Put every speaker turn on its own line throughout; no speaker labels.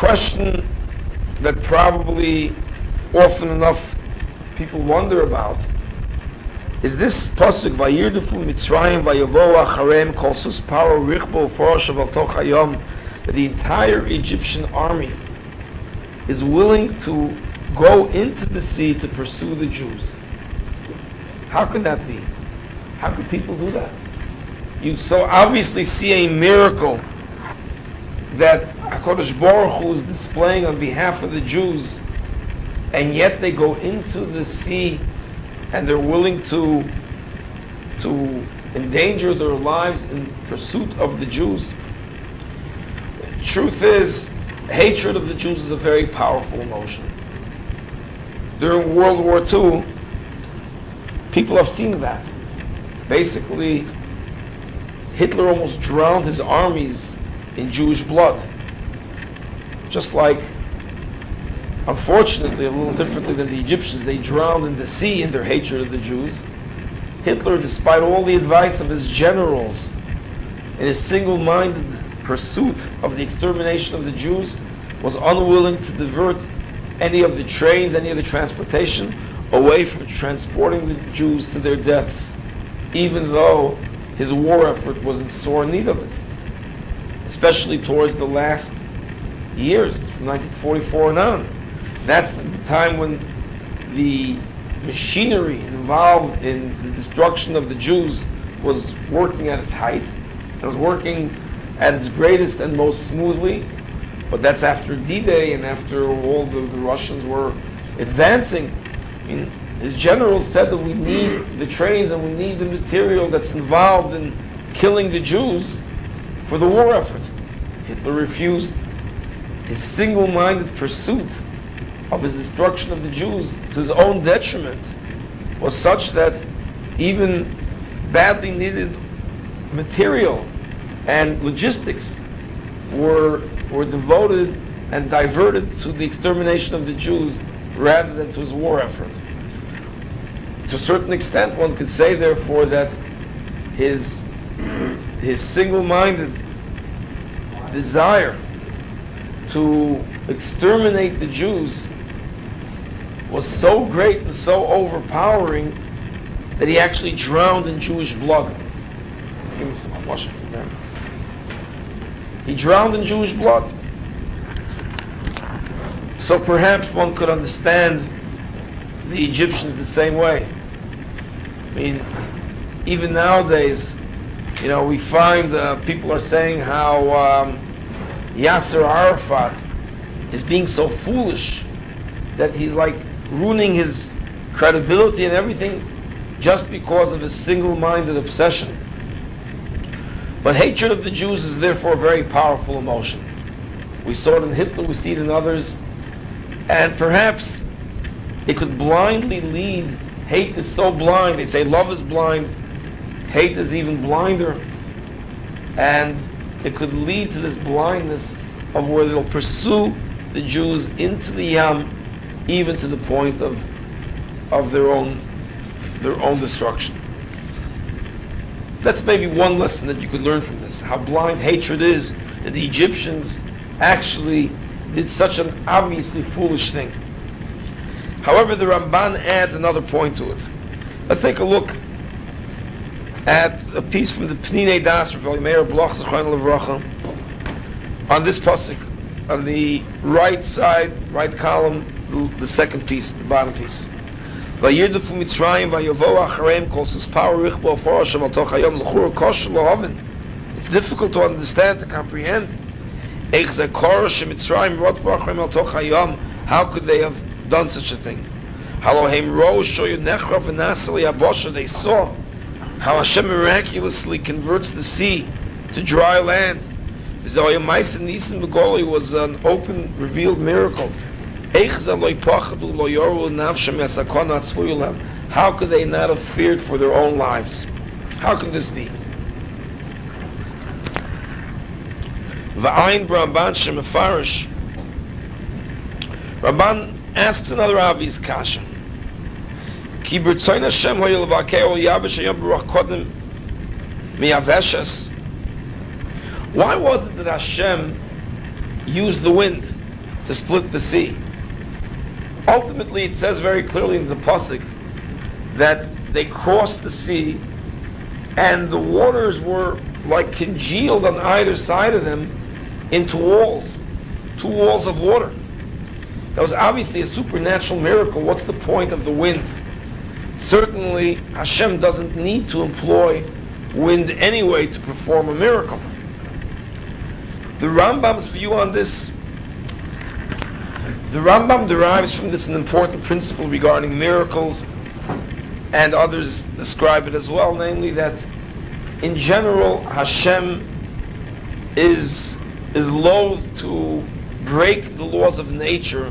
question that probably often enough people wonder about is this pasuk vayirdufu mitzrayim vayavo acharem kol sus paro richbo foroshav al toch hayom that the entire Egyptian army is willing to go into the sea to pursue the Jews. How could that be? How could people do that? You so obviously see a miracle that HaKadosh Baruch Hu is displaying on behalf of the Jews, and yet they go into the sea and they're willing to, to endanger their lives in pursuit of the Jews. Truth is, hatred of the Jews is a very powerful emotion. During World War II, people have seen that. Basically, Hitler almost drowned his armies in Jewish blood. Just like, unfortunately, a little differently than the Egyptians, they drowned in the sea in their hatred of the Jews. Hitler, despite all the advice of his generals in his single minded pursuit of the extermination of the Jews, was unwilling to divert any of the trains, any of the transportation away from transporting the Jews to their deaths, even though his war effort was in sore need of it, especially towards the last years, from 1944 and on. That's the time when the machinery involved in the destruction of the Jews was working at its height. It was working at its greatest and most smoothly. But that's after D-Day and after all the, the Russians were advancing. I mean, his generals said that we need the trains and we need the material that's involved in killing the Jews for the war effort. Hitler refused. His single-minded pursuit of his destruction of the Jews to his own detriment was such that even badly needed material and logistics were, were devoted and diverted to the extermination of the Jews rather than to his war effort. To a certain extent, one could say, therefore, that his, his single minded desire to exterminate the Jews was so great and so overpowering that he actually drowned in Jewish blood. Give me some washing. He drowned in Jewish blood. So perhaps one could understand the Egyptians the same way. I mean, even nowadays, you know, we find uh, people are saying how um, Yasser Arafat is being so foolish that he's like ruining his credibility and everything just because of his single-minded obsession. But hatred of the Jews is therefore a very powerful emotion. We saw it in Hitler, we see it in others, and perhaps it could blindly lead. Hate is so blind. They say love is blind. Hate is even blinder. And it could lead to this blindness of where they'll pursue the Jews into the Yam, even to the point of, of their own their own destruction. That's maybe one lesson that you could learn from this, how blind hatred is that the Egyptians actually did such an obviously foolish thing. However, the Ramban adds another point to it. Let's take a look at a piece from the Pnine Das of Meir Bloch Zechon Levracha on this pasuk on the right side right column the, the second piece the bottom piece. Kosh It's difficult to understand to comprehend. Rot How could they have done such a thing? Ro They saw how Hashem miraculously converts the sea to dry land. Zoya Maisen Nisan Begoli was an open, revealed miracle. How could they not have feared for their own lives? How can this be? Va'ayin Ramban Shemafarish. Ramban asks another obvious kasha. Why was it that Hashem used the wind? to split the sea. Ultimately, it says very clearly in the Pasuk that they crossed the sea and the waters were like congealed on either side of them into walls, two walls of water. That was obviously a supernatural miracle. What's the point of the wind? Certainly, Hashem doesn't need to employ wind anyway to perform a miracle. The Rambam's view on this, the Rambam derives from this an important principle regarding miracles, and others describe it as well, namely that in general Hashem is is loath to break the laws of nature,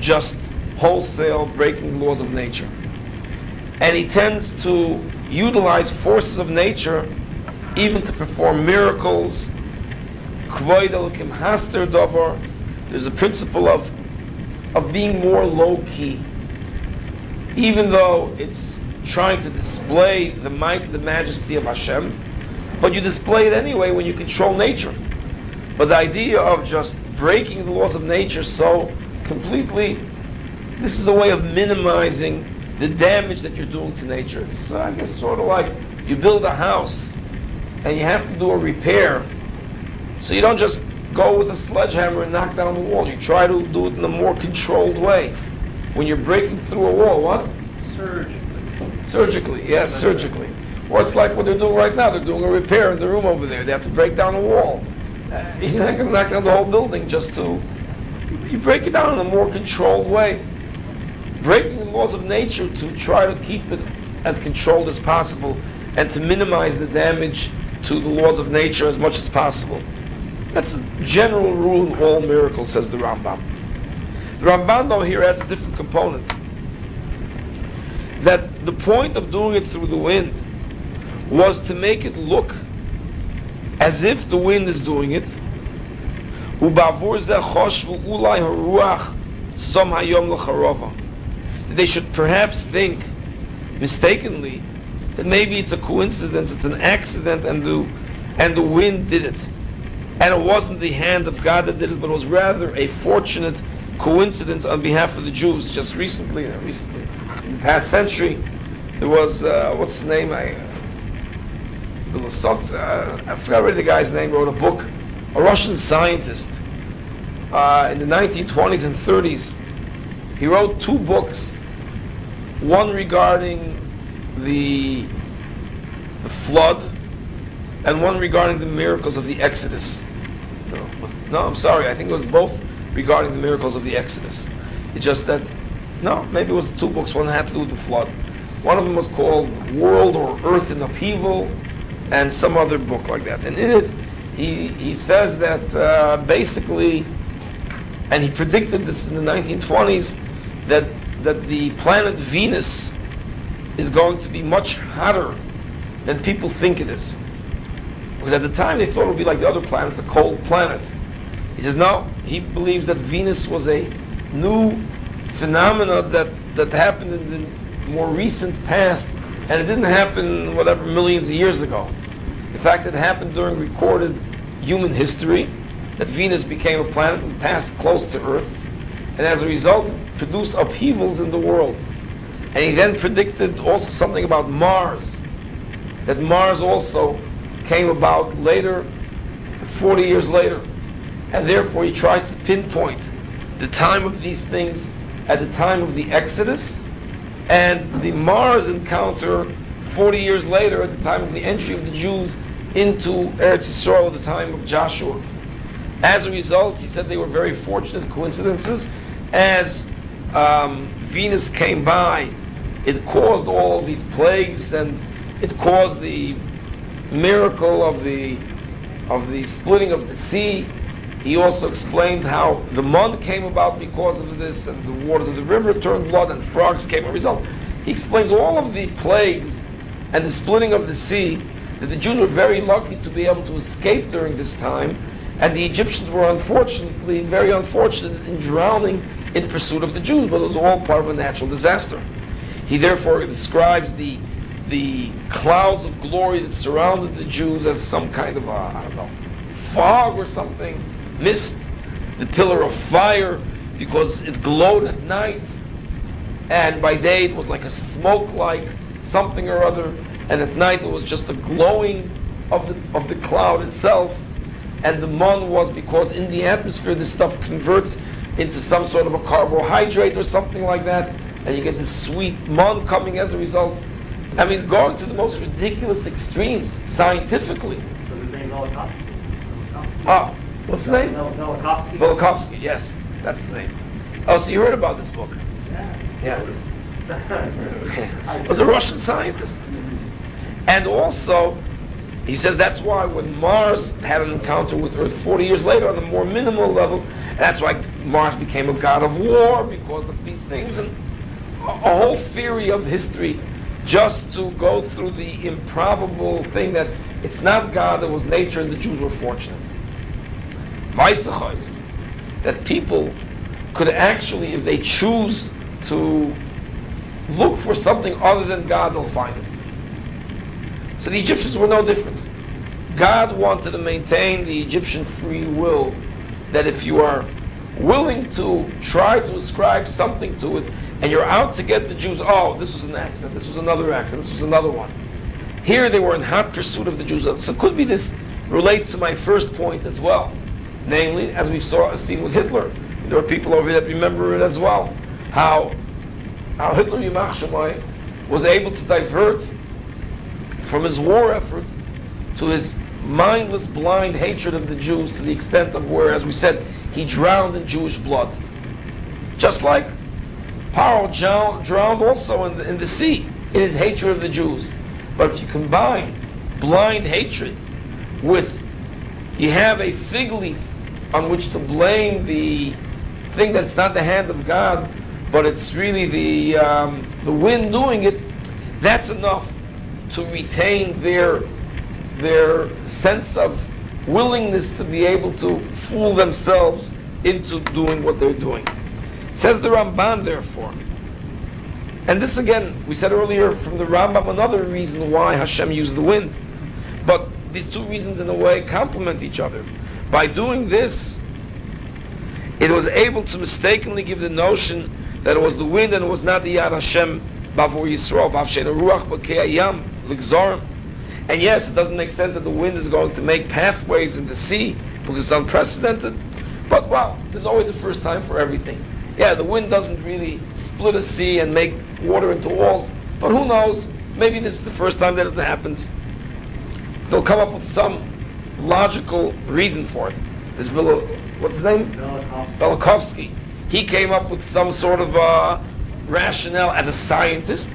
just wholesale breaking the laws of nature. And he tends to utilize forces of nature even to perform miracles. There's a principle of, of being more low key. Even though it's trying to display the might, the majesty of Hashem, but you display it anyway when you control nature. But the idea of just breaking the laws of nature so completely, this is a way of minimizing the damage that you're doing to nature. It's, I guess, sort of like you build a house and you have to do a repair. So you don't just go with a sledgehammer and knock down the wall. You try to do it in a more controlled way. When you're breaking through a wall, what?
Surgically.
Surgically, yes, surgically. It's like what they're doing right now. They're doing a repair in the room over there. They have to break down a wall. Uh, you're not going to knock down the whole building just to. You break it down in a more controlled way. Breaking the laws of nature to try to keep it as controlled as possible and to minimize the damage to the laws of nature as much as possible. That's the general rule in all miracles, says the Rambam. The Ramban, though, here adds a different component. That the point of doing it through the wind was to make it look as if the wind is doing it. They should perhaps think mistakenly that maybe it's a coincidence, it's an accident, and the, and the wind did it. And it wasn't the hand of God that did it, but it was rather a fortunate coincidence on behalf of the Jews. Just recently, uh, recently, in the past century, there was, uh, what's his name? I, uh, I forgot the guy's name, wrote a book, a Russian scientist uh, in the 1920s and 30s. He wrote two books, one regarding the, the flood and one regarding the miracles of the Exodus. No, no, I'm sorry, I think it was both regarding the miracles of the Exodus. It's just that, no, maybe it was two books, one had to do with the flood. One of them was called World or Earth in Upheaval, and some other book like that. And in it, he, he says that uh, basically, and he predicted this in the 1920s, that, that the planet Venus is going to be much hotter than people think it is. Because at the time they thought it would be like the other planets, a cold planet. He says, no, he believes that Venus was a new phenomena that, that happened in the more recent past and it didn't happen, whatever, millions of years ago. In fact, it happened during recorded human history that Venus became a planet and passed close to Earth. And as a result, produced upheavals in the world. And he then predicted also something about Mars, that Mars also came about later, 40 years later. And therefore, he tries to pinpoint the time of these things at the time of the Exodus and the Mars encounter 40 years later at the time of the entry of the Jews into Eretz Yisrael at the time of Joshua. As a result, he said they were very fortunate coincidences. As um, Venus came by, it caused all these plagues and it caused the miracle of the of the splitting of the sea. He also explained how the mud came about because of this, and the waters of the river turned blood, and frogs came as a result. He explains all of the plagues and the splitting of the sea that the Jews were very lucky to be able to escape during this time, and the Egyptians were unfortunately very unfortunate in drowning in pursuit of the Jews, but it was all part of a natural disaster. He therefore describes the the clouds of glory that surrounded the Jews as some kind of a, I don't know, fog or something mist, the pillar of fire because it glowed at night, and by day it was like a smoke like something or other, and at night it was just a glowing of the, of the cloud itself. And the mon was because in the atmosphere this stuff converts into some sort of a carbohydrate or something like that, and you get this sweet mon coming as a result. I mean, going to the most ridiculous extremes scientifically. Ah, what's the name?
Velikovsky.
Velikovsky, yes, that's the name. Oh, so you heard about this book? Yeah. Yeah. it was a Russian scientist. And also, he says that's why when Mars had an encounter with Earth 40 years later on a more minimal level, that's why Mars became a god of war because of these things and a whole theory of history just to go through the improbable thing that it's not God, it was nature and the Jews were fortunate. Meisterchois, that people could actually, if they choose to look for something other than God, they'll find it. So the Egyptians were no different. God wanted to maintain the Egyptian free will that if you are willing to try to ascribe something to it and you're out to get the Jews, oh, this was an accident, this was another accident, this was another one. Here they were in hot pursuit of the Jews. So could be this relates to my first point as well. Namely, as we saw seen with Hitler, there are people over here that remember it as well. How how Hitler Yimach was able to divert from his war effort to his mindless, blind hatred of the Jews to the extent of where, as we said, he drowned in Jewish blood. Just like Paro drowned also in the, in the sea in his hatred of the Jews. But if you combine blind hatred with, you have a fig leaf on which to blame the thing that's not the hand of God, but it's really the, um, the wind doing it, that's enough to retain their, their sense of willingness to be able to fool themselves into doing what they're doing. Says the Ramban, therefore. And this again, we said earlier from the Rambam, another reason why Hashem used the wind. But these two reasons, in a way, complement each other. By doing this, it was able to mistakenly give the notion that it was the wind and it was not the Yad Hashem Bavur Yisrael, Vavshen Ruach B'Ke'ayam, L'Gzorim. And yes, it doesn't make sense that the wind is going to make pathways in the sea because it's unprecedented. But well, there's always a first time for everything. Yeah, the wind doesn't really split a sea and make water into walls, but who knows? Maybe this is the first time that it happens. They'll come up with some logical reason for it. This Villa, what's his name? Velikovsky. He came up with some sort of uh, rationale as a scientist.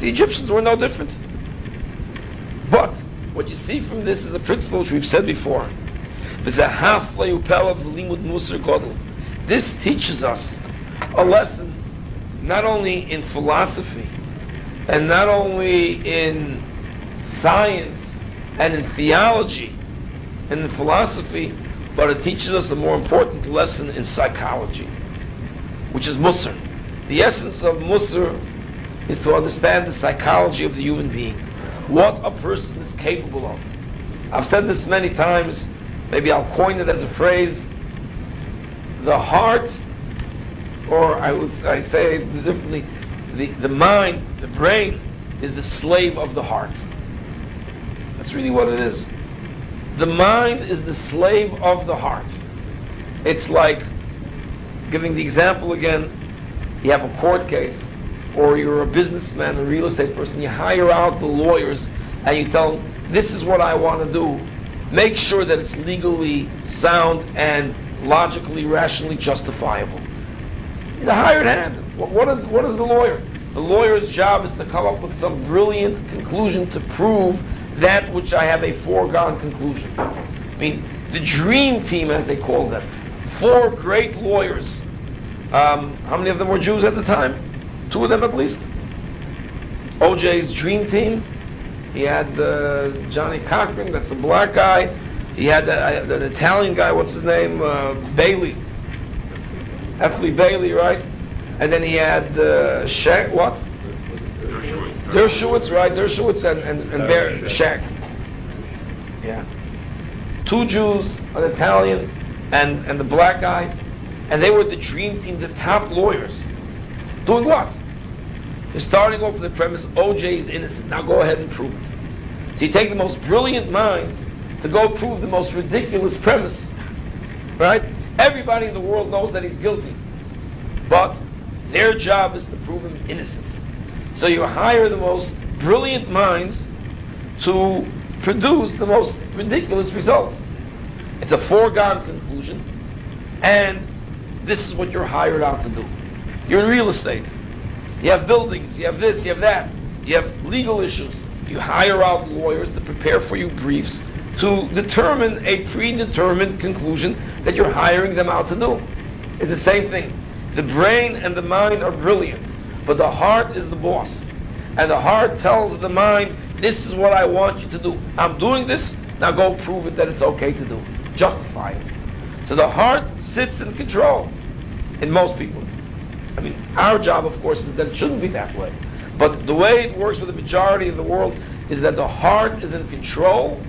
The Egyptians were no different. What you see from this is a principle which we've said before. This teaches us a lesson not only in philosophy and not only in science and in theology and in philosophy, but it teaches us a more important lesson in psychology, which is Musar. The essence of Musar is to understand the psychology of the human being, what a person is capable of. I've said this many times, maybe I'll coin it as a phrase. The heart or I would I say differently, the, the mind, the brain, is the slave of the heart. That's really what it is. The mind is the slave of the heart. It's like, giving the example again, you have a court case, or you're a businessman, a real estate person, you hire out the lawyers, and you tell them, this is what I want to do. Make sure that it's legally sound and logically, rationally justifiable. He's a hired hand. What, is, what is the lawyer? The lawyer's job is to come up with some brilliant conclusion to prove that which I have a foregone conclusion. I mean, the dream team, as they call them, four great lawyers. Um, how many of them were Jews at the time? Two of them at least. OJ's dream team. He had uh, Johnnie Cochran, that's a black guy. He had uh, an Italian guy, what's his name? Uh, Bailey. F. Lee Bailey, right? And then he had uh, Shaq, what? Dershowitz, right? Dershowitz and, and, and Bear, Shaq. Yeah. Two Jews, an Italian, and, and the black guy, and they were the dream team, the top lawyers. Doing what? They're starting off with the premise OJ is innocent. Now go ahead and prove it. So you take the most brilliant minds to go prove the most ridiculous premise. Right? Everybody in the world knows that he's guilty. But their job is to prove him innocent. So you hire the most brilliant minds to produce the most ridiculous results. It's a foregone conclusion, and this is what you're hired out to do. You're in real estate. You have buildings, you have this, you have that, you have legal issues. You hire out lawyers to prepare for you briefs to determine a predetermined conclusion that you're hiring them out to do. It's the same thing. The brain and the mind are brilliant, but the heart is the boss. And the heart tells the mind, this is what I want you to do. I'm doing this, now go prove it that it's okay to do. Justify it. So the heart sits in control in most people. I mean, our job, of course, is that it shouldn't be that way. But the way it works for the majority of the world is that the heart is in control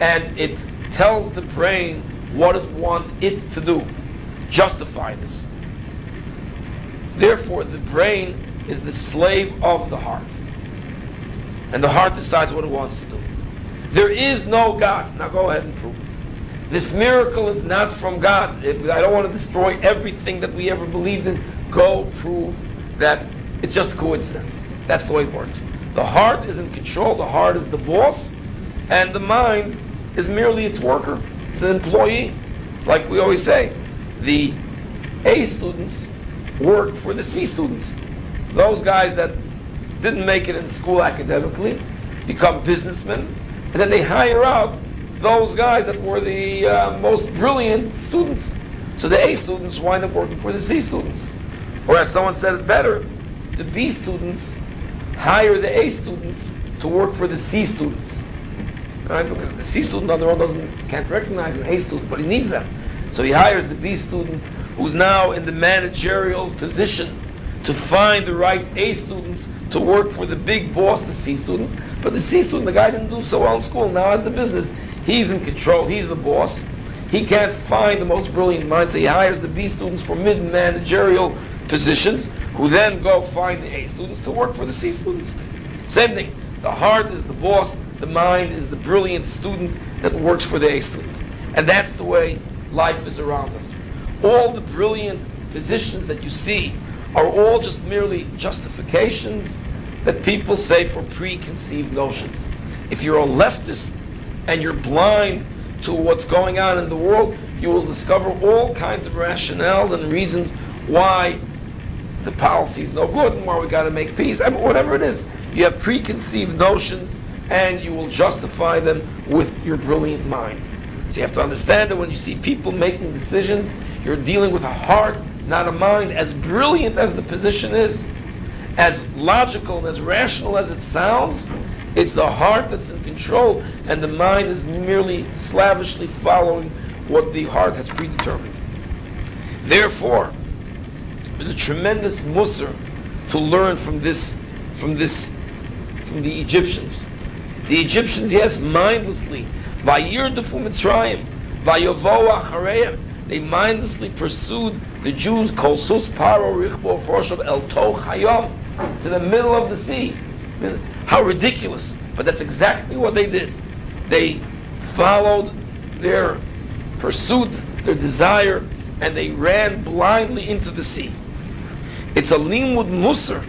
and it tells the brain what it wants it to do. Justify this. Therefore, the brain is the slave of the heart. And the heart decides what it wants to do. There is no God. Now go ahead and prove it. This miracle is not from God. I don't want to destroy everything that we ever believed in. Go prove that it's just a coincidence. That's the way it works. The heart is in control. The heart is the boss. And the mind is merely its worker. It's an employee. Like we always say, the A students work for the C students. Those guys that didn't make it in school academically become businessmen, and then they hire out those guys that were the uh, most brilliant students. So the A students wind up working for the C students. Or as someone said it better, the B students hire the A students to work for the C students. Right? Because the C student on their own doesn't can't recognize an A student, but he needs them. So he hires the B student who's now in the managerial position to find the right A students to work for the big boss, the C student. But the C student, the guy didn't do so well in school, now has the business. He's in control, he's the boss. He can't find the most brilliant minds, so he hires the B students for mid-managerial positions, who then go find the A students to work for the C students. Same thing. The heart is the boss, the mind is the brilliant student that works for the A student. And that's the way life is around us. All the brilliant positions that you see are all just merely justifications that people say for preconceived notions. If you're a leftist and you're blind to what's going on in the world, you will discover all kinds of rationales and reasons why the policy is no good and why we got to make peace. I mean, whatever it is, you have preconceived notions and you will justify them with your brilliant mind. So you have to understand that when you see people making decisions, you're dealing with a heart not a mind, as brilliant as the position is, as logical and as rational as it sounds, it's the heart that's in control, and the mind is merely slavishly following what the heart has predetermined. Therefore, there's a tremendous musr to learn from this, from this, from the Egyptians. The Egyptians, yes, mindlessly, vayirdafu Mitzrayim, vayovo achareim, they mindlessly pursued the Jews, Kol Sus Paro Richbo Forshav El Toch Hayom, to the middle of the sea. How ridiculous. But that's exactly what they did. They followed their pursuit, their desire, and they ran blindly into the sea. It's a limud musar,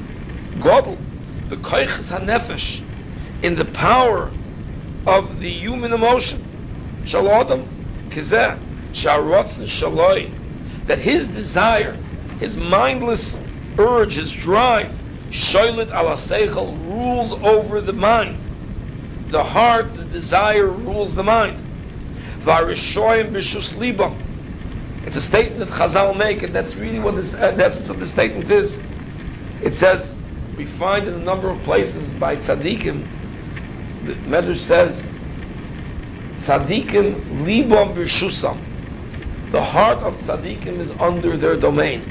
godel, the koiches hanefesh, in the power of the human emotion. Shalodam, kizeh, Sharotzen Shaloi, that his desire, his mindless urge, his drive, Shoilet ala rules over the mind. The heart, the desire rules the mind. Varishoyim b'shus liba. It's a statement Chazal make, and that's really what this, uh, that's what the statement is. It says, we find in a number of places by tzaddikim, the Medrash says, tzaddikim libam b'shusam the heart of tzaddikim is under their domain.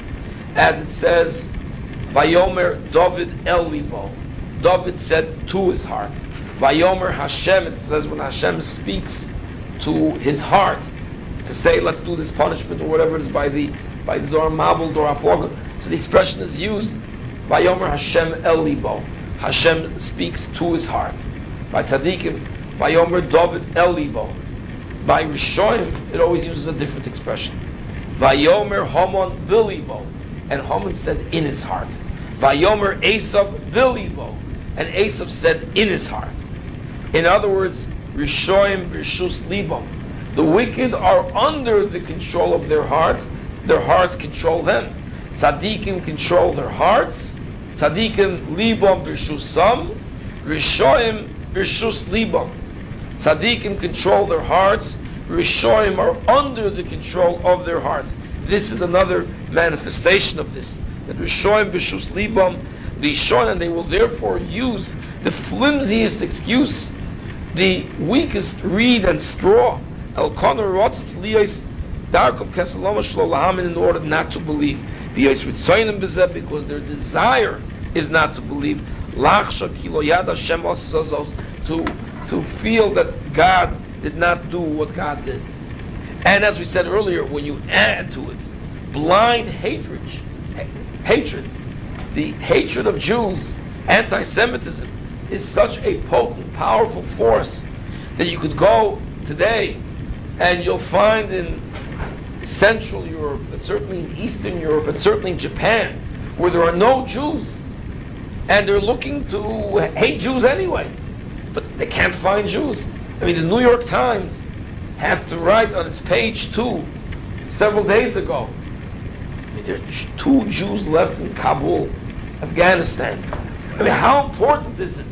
As it says, Vayomer David El Libo. David said to his heart. Vayomer Hashem, it says when Hashem speaks to his heart, to say, let's do this punishment or whatever it is by the by the Dor Mabul, Dor Aflog. So the expression is used by Yomer Hashem El Libo. Hashem speaks to his heart. By Tzadikim, by Yomer David El Libo. By Rishoim, it always uses a different expression. By Vayomer Homon Bilibo. And Homon said in his heart. By Vayomer Esav Bilibo. And Esav said in his heart. In other words, Rishoim Rishus Libam. The wicked are under the control of their hearts. Their hearts control them. Tzaddikim control their hearts. Tzaddikim libam b'rshusam. Rishoim b'rshus libam. Tzaddikim control their hearts. Rishoim are under the control of their hearts. This is another manifestation of this. That Rishoim b'rshus libam. Rishoim, and they will therefore use the flimsiest excuse, the weakest reed and straw. El Connor Rotzitz Liyos Darkum Kesaloma Shlolahamin in order not to believe. Biyos Ritzoinim Bezeh because their desire is not to believe. Lachsha Kilo Yad Hashem to to feel that God did not do what God did. And as we said earlier, when you add to it blind hatred, hatred, the hatred of Jews, anti-Semitism, is such a potent, powerful force that you could go today and you'll find in Central Europe, and certainly in Eastern Europe, and certainly in Japan, where there are no Jews, and they're looking to hate Jews anyway, but they can't find Jews. I mean, the New York Times has to write on its page two, several days ago, I mean, there are two Jews left in Kabul, Afghanistan. I mean, how important is it?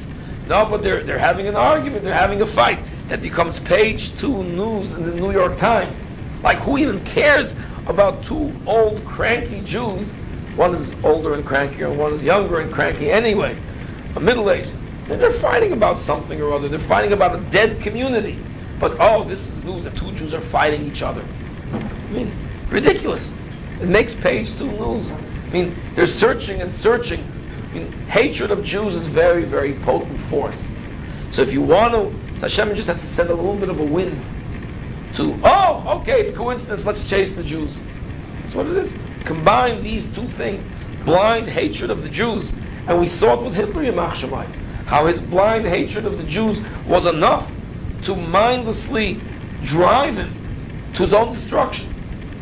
No, but they're, they're having an argument, they're having a fight that becomes page two news in the New York Times. Like, who even cares about two old, cranky Jews? One is older and crankier, and one is younger and cranky anyway, a middle aged. They're fighting about something or other. They're fighting about a dead community. But, oh, this is news that two Jews are fighting each other. I mean, ridiculous. It makes page two news. I mean, they're searching and searching. I mean, hatred of Jews is very, very potent force. So if you want to so Hashem just has to send a little bit of a wind to, oh, okay, it's coincidence, let's chase the Jews. That's what it is. Combine these two things, blind hatred of the Jews, and we saw it with Hitler Yamach Shemai, how his blind hatred of the Jews was enough to mindlessly drive him to his own destruction.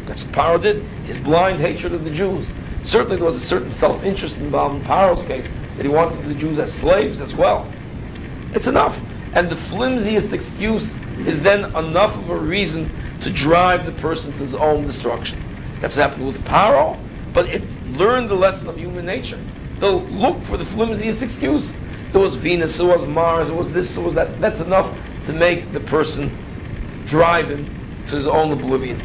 That's what Paro did, his blind hatred of the Jews. Certainly there was a certain self-interest involved in Paro's case, that he wanted the Jews as slaves as well. It's enough and the flimsiest excuse is then enough of a reason to drive the person to his own destruction. That's what happened with Paro, but it learned the lesson of human nature. They'll look for the flimsiest excuse. It was Venus, it was Mars, it was this, it was that. That's enough to make the person drive him to his own oblivion.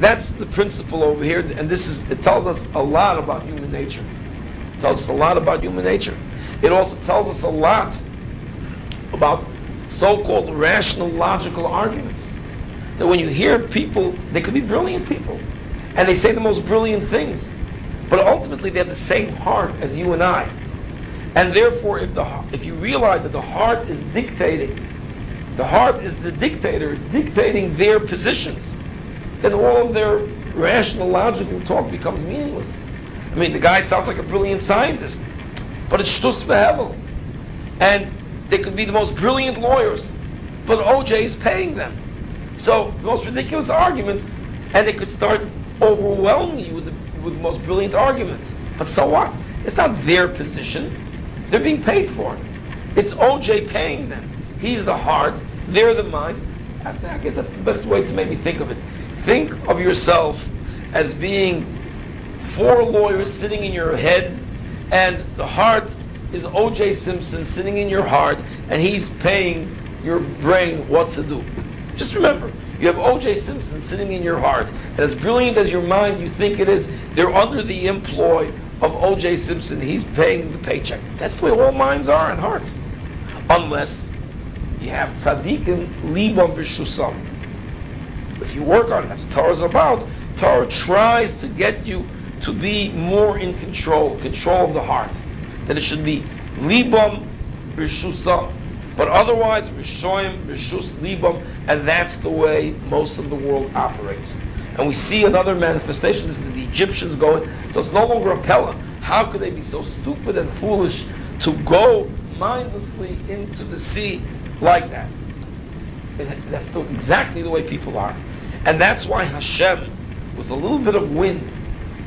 That's the principle over here, and this is it tells us a lot about human nature. It tells us a lot about human nature. It also tells us a lot about so-called rational, logical arguments. That when you hear people, they could be brilliant people, and they say the most brilliant things, but ultimately they have the same heart as you and I. And therefore, if, the, if you realize that the heart is dictating, the heart is the dictator, it's dictating their positions, then all of their rational, logical talk becomes meaningless. I mean, the guy sounds like a brilliant scientist, but it's shtus vehevel. And they could be the most brilliant lawyers, but OJ is paying them. So the most ridiculous arguments, and they could start overwhelming you with the, with the most brilliant arguments. But so what? It's not their position. They're being paid for it. It's OJ paying them. He's the heart, they're the mind. I guess that's the best way to maybe think of it. Think of yourself as being four lawyers sitting in your head and the heart is O.J. Simpson sitting in your heart, and he's paying your brain what to do. Just remember, you have O.J. Simpson sitting in your heart, and as brilliant as your mind you think it is, they're under the employ of O.J. Simpson. He's paying the paycheck. That's the way all minds are and hearts. Unless you have tzaddikim libam b'shusam. If you work on it, that's what is about. Torah tries to get you to be more in control, control of the heart. That it should be libam b'shusam. But otherwise, Rishoim, Rishus, Libam, and that's the way most of the world operates. And we see another manifestation is that the Egyptians going, so it's no longer a Pella. How could they be so stupid and foolish to go mindlessly into the sea like that? That's the, exactly the way people are. And that's why Hashem, with a little bit of wind,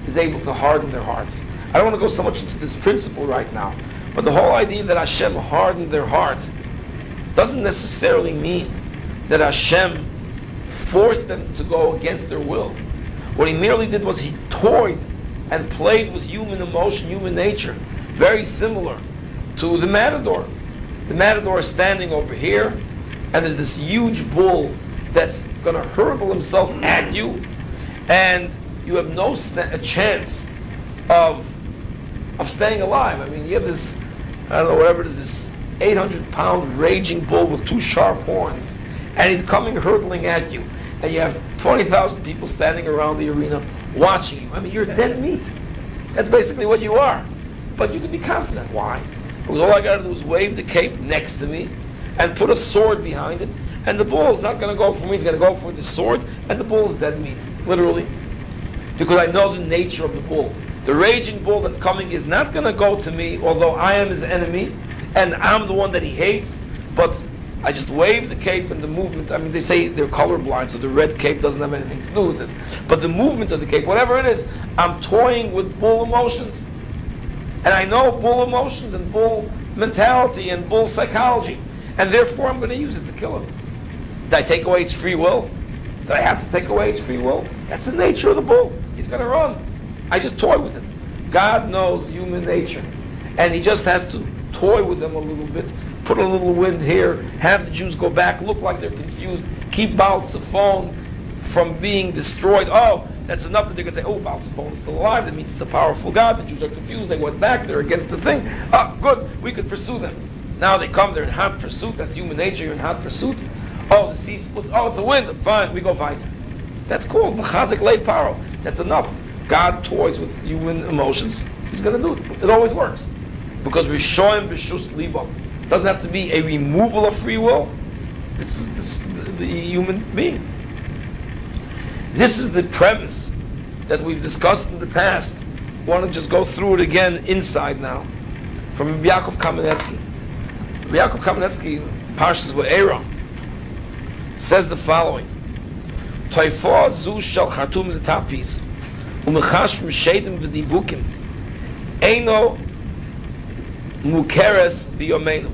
is able to harden their hearts. I don't want to go so much into this principle right now, but the whole idea that Hashem hardened their heart doesn't necessarily mean that Hashem forced them to go against their will. What he merely did was he toyed and played with human emotion, human nature, very similar to the matador. The matador is standing over here, and there's this huge bull that's going to hurtle himself at you, and you have no st- chance of of staying alive. I mean, you have this, I don't know, whatever it is, this 800 pound raging bull with two sharp horns, and he's coming hurtling at you, and you have 20,000 people standing around the arena watching you. I mean, you're dead meat. That's basically what you are. But you can be confident. Why? Because all I got to do is wave the cape next to me and put a sword behind it, and the bull is not going to go for me. He's going to go for the sword, and the bull is dead meat, literally. Because I know the nature of the bull. The raging bull that's coming is not going to go to me, although I am his enemy, and I'm the one that he hates, but I just wave the cape and the movement. I mean, they say they're colorblind, so the red cape doesn't have anything to do with it. But the movement of the cape, whatever it is, I'm toying with bull emotions. And I know bull emotions and bull mentality and bull psychology. And therefore, I'm going to use it to kill him. Did I take away its free will? Did I have to take away its free will? That's the nature of the bull. He's going to run. I just toy with him. God knows human nature. And he just has to toy with them a little bit, put a little wind here, have the Jews go back, look like they're confused, keep Baal from being destroyed. Oh, that's enough that going to say, oh, Baal is still alive. That means it's a powerful God. The Jews are confused. They went back. They're against the thing. Ah, good. We could pursue them. Now they come. They're in hot pursuit. That's human nature. You're in hot pursuit. Oh, the sea splits. Oh, it's a wind. Fine. We go fight. That's called Machazik Lev Paro. That's enough. God toys with human emotions. He's going to do it. It always works. Because we're showing Bishus Libam. It doesn't have to be a removal of free will. This is, this is the, the human being. This is the premise that we've discussed in the past. I want to just go through it again inside now. From Yaakov Kamenetsky. Yaakov Kamenetsky, Parshas Va'era, says the following. Toifa zu shel chatum l'tapis u'mechash m'shedim v'dibukim eino mukeres biyomenu.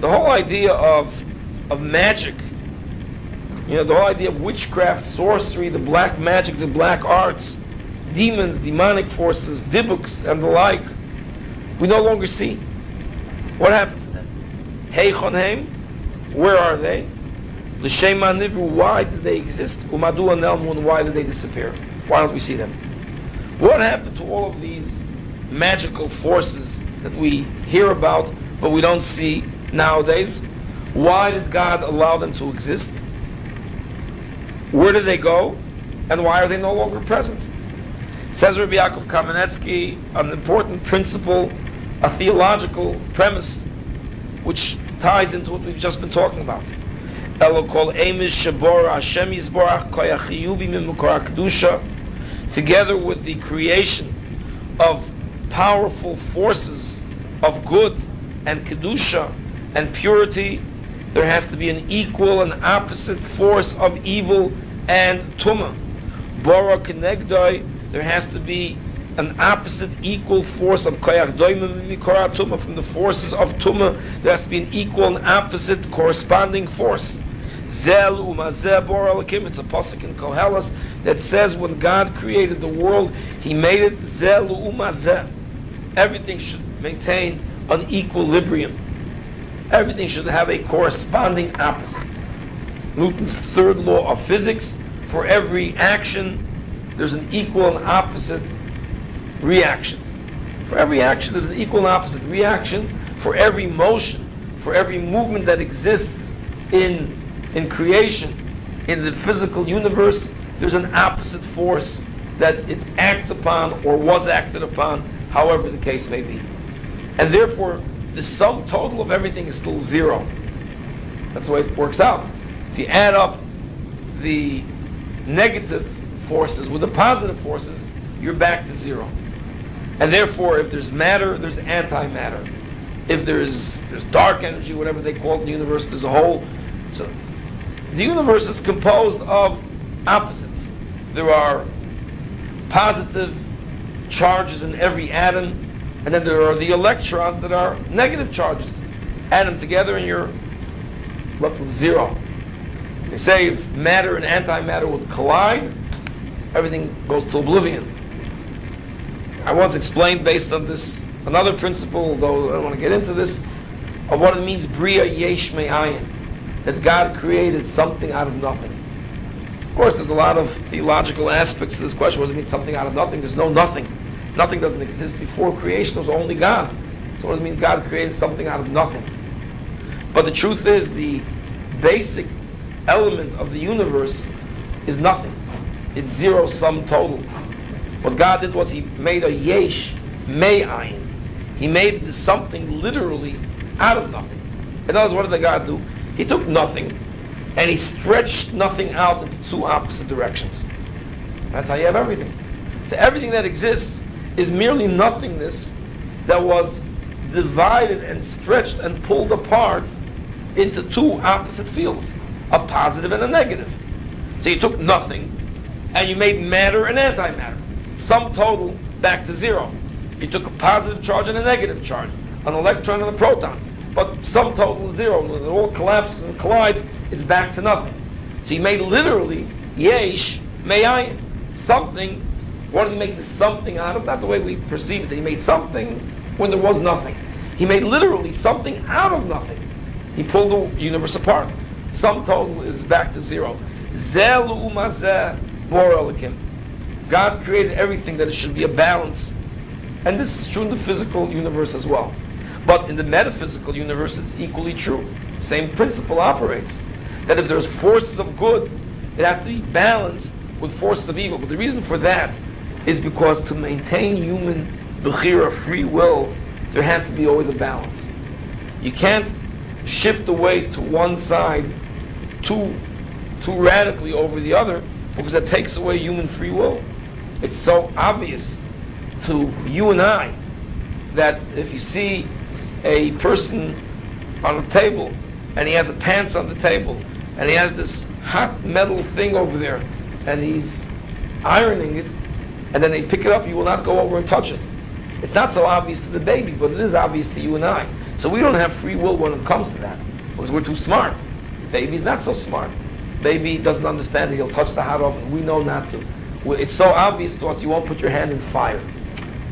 The whole idea of, of magic you know, the whole idea of witchcraft, sorcery, the black magic, the black arts, demons, demonic forces, dibuks, and the like, we no longer see. What happened to them? Hey Chonheim, where are they? L'shem nivru, why did they exist? Umadu nelmun, why did they disappear? Why don't we see them? What happened to all of these magical forces that we hear about, but we don't see nowadays? Why did God allow them to exist? Where do they go? And why are they no longer present? Says Rabbi Yaakov Kamenetsky, an important principle, a theological premise, which ties into what we've just been talking about. Together with the creation of powerful forces of good and kedusha and purity, there has to be an equal and opposite force of evil and tuma. Bora kenegdoi, there has to be an opposite equal force of koyach doimim mikora tuma from the forces of tuma. There has to be an equal and opposite corresponding force. Zel umazeh bor alakim. It's a pasuk in Kohelas that says when God created the world, He made it zel umazeh. Everything should maintain an equilibrium. Everything should have a corresponding opposite. Newton's third law of physics for every action, there's an equal and opposite reaction. For every action, there's an equal and opposite reaction. For every motion, for every movement that exists in, in creation, in the physical universe, there's an opposite force that it acts upon or was acted upon, however the case may be. And therefore, the sum total of everything is still zero. That's the way it works out. If you add up the negative forces with the positive forces, you're back to zero. And therefore, if there's matter, there's antimatter. If there's there's dark energy, whatever they call it in the universe, there's a whole. So the universe is composed of opposites. There are positive charges in every atom, and then there are the electrons that are negative charges. Add them together, and you're left with zero. They say if matter and antimatter would collide, everything goes to oblivion. I once explained based on this another principle, though I don't want to get into this, of what it means bria yesh me'ayin, that God created something out of nothing. Of course, there's a lot of theological aspects to this question. What does it mean something out of nothing? There's no nothing. Nothing doesn't exist before creation. There was only God. So what does it mean God created something out of nothing? But the truth is, the basic element of the universe is nothing. It's zero sum total. What God did was He made a yesh me'ayin. He made something literally out of nothing. In other words, what did God do? He took nothing and He stretched nothing out into two opposite directions. That's how you have everything. So everything that exists is merely nothingness that was divided and stretched and pulled apart into two opposite fields, a positive and a negative. So you took nothing and you made matter and antimatter sum total back to zero. You took a positive charge and a negative charge, an electron and a proton, but sum total is zero. When it all collapses and collides, it's back to nothing. So he made literally yesh me'ayin, something. What did he make something out of? Not the way we perceive it. He made something when there was nothing. He made literally something out of nothing. He pulled the universe apart. Sum total is back to zero. Zelu umazeh bor God created everything that it should be a balance. And this is true in the physical universe as well. But in the metaphysical universe, it's equally true. Same principle operates. That if there's forces of good, it has to be balanced with forces of evil. But the reason for that is because to maintain human bechira, free will, there has to be always a balance. You can't shift away to one side too, too radically over the other because that takes away human free will it's so obvious to you and I that if you see a person on a table and he has a pants on the table and he has this hot metal thing over there and he's ironing it and then they pick it up, you will not go over and touch it. It's not so obvious to the baby, but it is obvious to you and I. So we don't have free will when it comes to that because we're too smart. The baby's not so smart. Baby doesn't understand that he'll touch the hot oven. We know not to it's so obvious to us you won't put your hand in fire.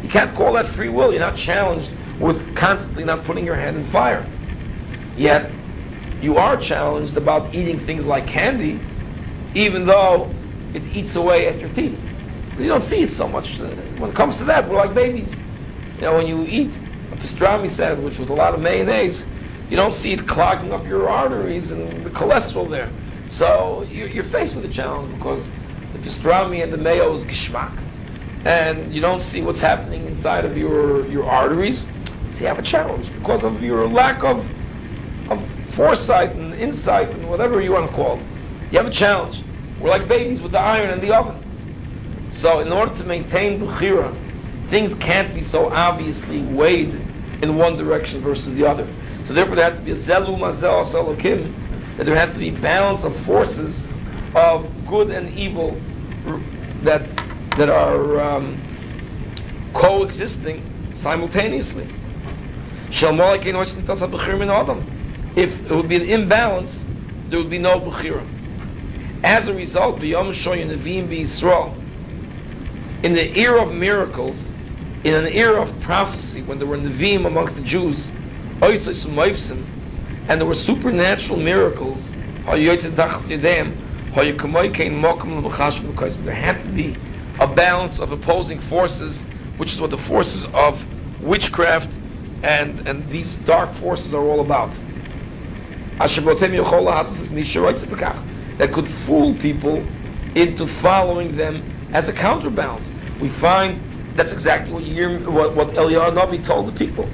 You can't call that free will. You're not challenged with constantly not putting your hand in fire. Yet, you are challenged about eating things like candy, even though it eats away at your teeth. You don't see it so much. When it comes to that, we're like babies. You know, when you eat a pastrami sandwich with a lot of mayonnaise, you don't see it clogging up your arteries and the cholesterol there. So you're, faced with a challenge because the pastrami and the mayo is geschmack. And you don't see what's happening inside of your, your arteries. So you have a challenge because of your lack of, of foresight and insight and whatever you want to call it. You have a challenge. We're like babies with the iron and the oven. So in order to maintain Bechira, things can't be so obviously weighed in one direction versus the other. So therefore there has to be a zelu mazel that there has to be balance of forces of good and evil that that are um, coexisting simultaneously. If it would be an imbalance, there would be no Bechira. As a result, in the era of miracles, in an era of prophecy, when there were Nevi'im amongst the Jews, and there were supernatural miracles, there had to be a balance of opposing forces, which is what the forces of witchcraft and, and these dark forces are all about. That could fool people into following them as a counterbalance. We find that's exactly what, hear, what, what Eliyahu told the people.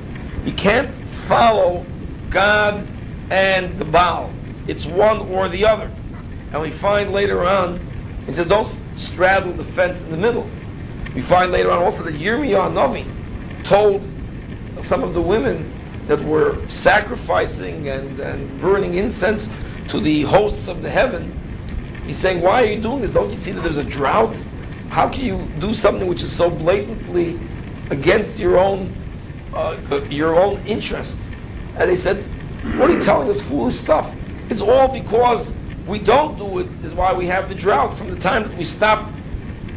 You can't follow God and the Baal. It's one or the other. And we find later on, it says, don't straddle the fence in the middle. We find later on also that Yirmiyah Navi told some of the women that were sacrificing and, and burning incense to the hosts of the heaven, he's saying, why are you doing this? Don't you see that there's a drought? How can you do something which is so blatantly against your own, uh, your own interest? And they said, what are you telling us foolish stuff? It's all because we don't do it is why we have the drought. From the time that we stop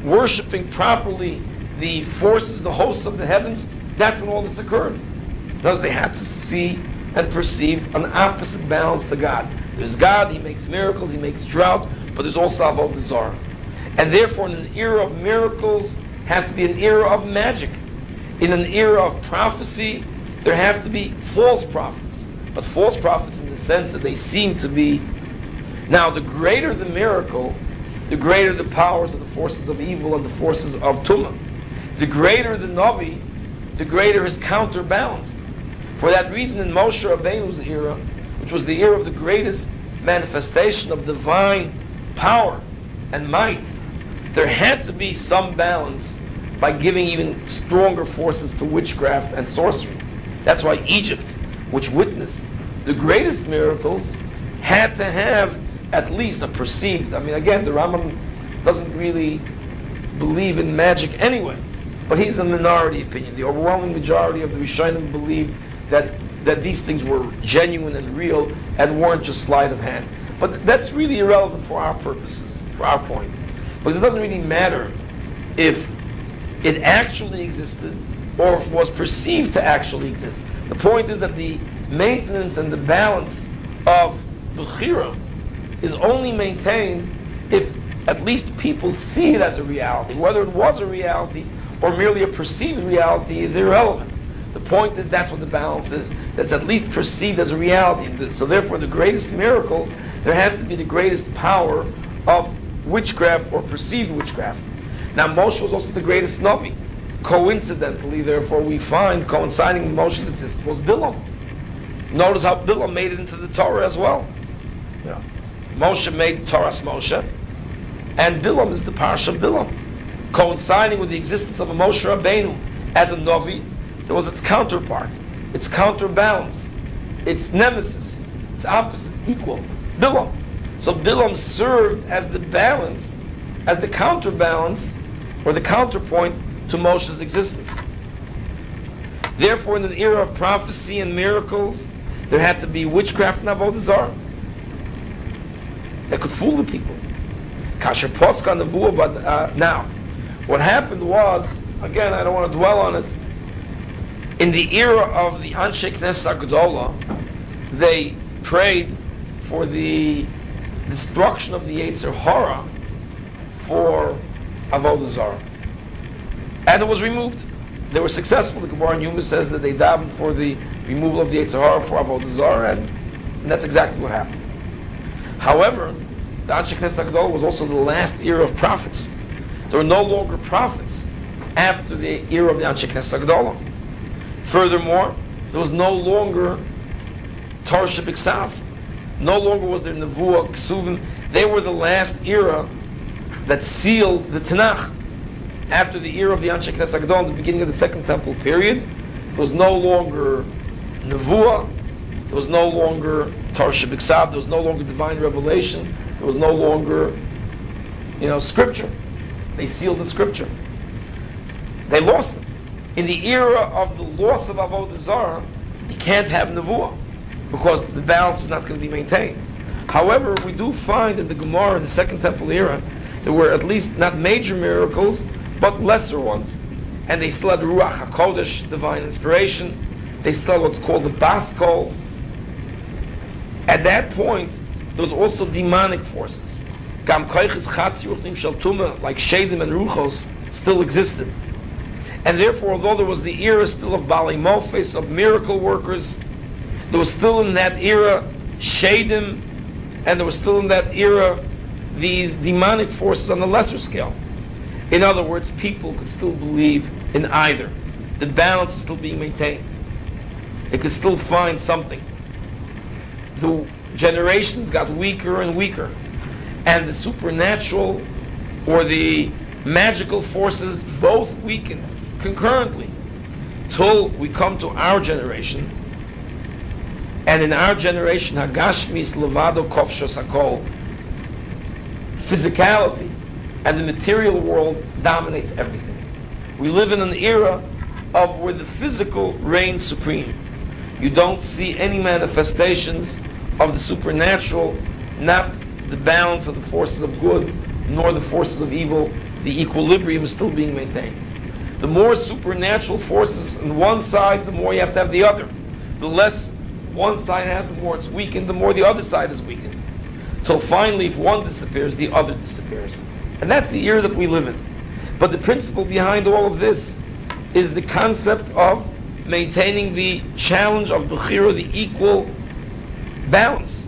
worshiping properly the forces, the hosts of the heavens, that's when all this occurred. Because they had to see and perceive an opposite balance to God. There's God, He makes miracles, He makes drought, but there's also Avodah Zarah. And therefore, in an era of miracles, has to be an era of magic. In an era of prophecy, there have to be false prophets. But false prophets in the sense that they seem to be. Now, the greater the miracle, the greater the powers of the forces of evil and the forces of Tumah. The greater the Navi, the greater his counterbalance. For that reason, in Moshe Rabbeinu's era, which was the era of the greatest manifestation of divine power and might, there had to be some balance by giving even stronger forces to witchcraft and sorcery. That's why Egypt, which witnessed the greatest miracles, had to have at least a perceived. I mean, again, the Rambam doesn't really believe in magic anyway, but he's a minority opinion. The overwhelming majority of the Rishonim believe that that these things were genuine and real and weren't just sleight of hand. But that's really irrelevant for our purposes, for our point, because it doesn't really matter if it actually existed or was perceived to actually exist. The point is that the maintenance and the balance of Bechira is only maintained if at least people see it as a reality. Whether it was a reality or merely a perceived reality is irrelevant. The point is that's what the balance is. That's at least perceived as a reality. So therefore, the greatest miracles, there has to be the greatest power of witchcraft or perceived witchcraft. Now, Moshe was also the greatest Navi. Coincidentally, therefore, we find coinciding with Moshe's existence was Bilam. Notice how Bilam made it into the Torah as well. Yeah. Moshe made Torah's Moshe, and Bilam is the parsha of Bilam. Coinciding with the existence of a Moshe Rabbeinu as a Navi, there was its counterpart, its counterbalance, its nemesis, its opposite, equal, Bilam. So Bilam served as the balance, as the counterbalance, or the counterpoint to Moshe's existence. Therefore, in an era of prophecy and miracles, there had to be witchcraft and avodah zarah that could fool the people. Kasher Poska uh, Now, what happened was, again, I don't want to dwell on it. In the era of the Anshe Knesset Agdola, they prayed for the destruction of the Yetzer Hara for Avodah Zarah. And it was removed. They were successful. The Gemara Yuma says that they davened for the removal of the Yetzer Hara for Avodah Zarah, and, and that's exactly what happened. However, the Anshe Knesset Agdola was also the last era of prophets. There were no longer prophets after the era of the Anshe Knesset Agdola. Furthermore, there was no longer Torah No longer was there Nevuah, Ksuvim. They were the last era that sealed the Tanakh. After the era of the Anshe Knesset Agdola, the beginning of the Second Temple period, there was no longer Nevuah, there was no longer Torah there was no longer divine revelation, there was no longer, you know, scripture. They sealed the scripture. They lost it. In the era of the loss of Avodah Zarah, you can't have Nevuah because the balance is not going to be maintained. However, we do find in the Gemara in the Second Temple era, there were at least not major miracles, but lesser ones. And they still had Ruach HaKodesh, divine inspiration. They still had what's called the Baskol. At that point, there was also demonic forces. Gam koiches chatzi shel tuma, like shadim and ruchos, still existed. And therefore, although there was the era still of Bali Mofes, of miracle workers, there was still in that era shadim, and there was still in that era these demonic forces on the lesser scale. In other words, people could still believe in either. The balance is still being maintained. it could still find something. The generations got weaker and weaker, and the supernatural or the magical forces both weaken concurrently till we come to our generation. And in our generation, Hagashmis Levado Kofshos Hakol, physicality and the material world dominates everything. We live in an era of where the physical reigns supreme. You don't see any manifestations of the supernatural, not the balance of the forces of good, nor the forces of evil. The equilibrium is still being maintained. The more supernatural forces on one side, the more you have to have the other. The less one side has, the more it's weakened, the more the other side is weakened. Till finally, if one disappears, the other disappears. And that's the era that we live in. But the principle behind all of this is the concept of maintaining the challenge of Bechira, the equal balance.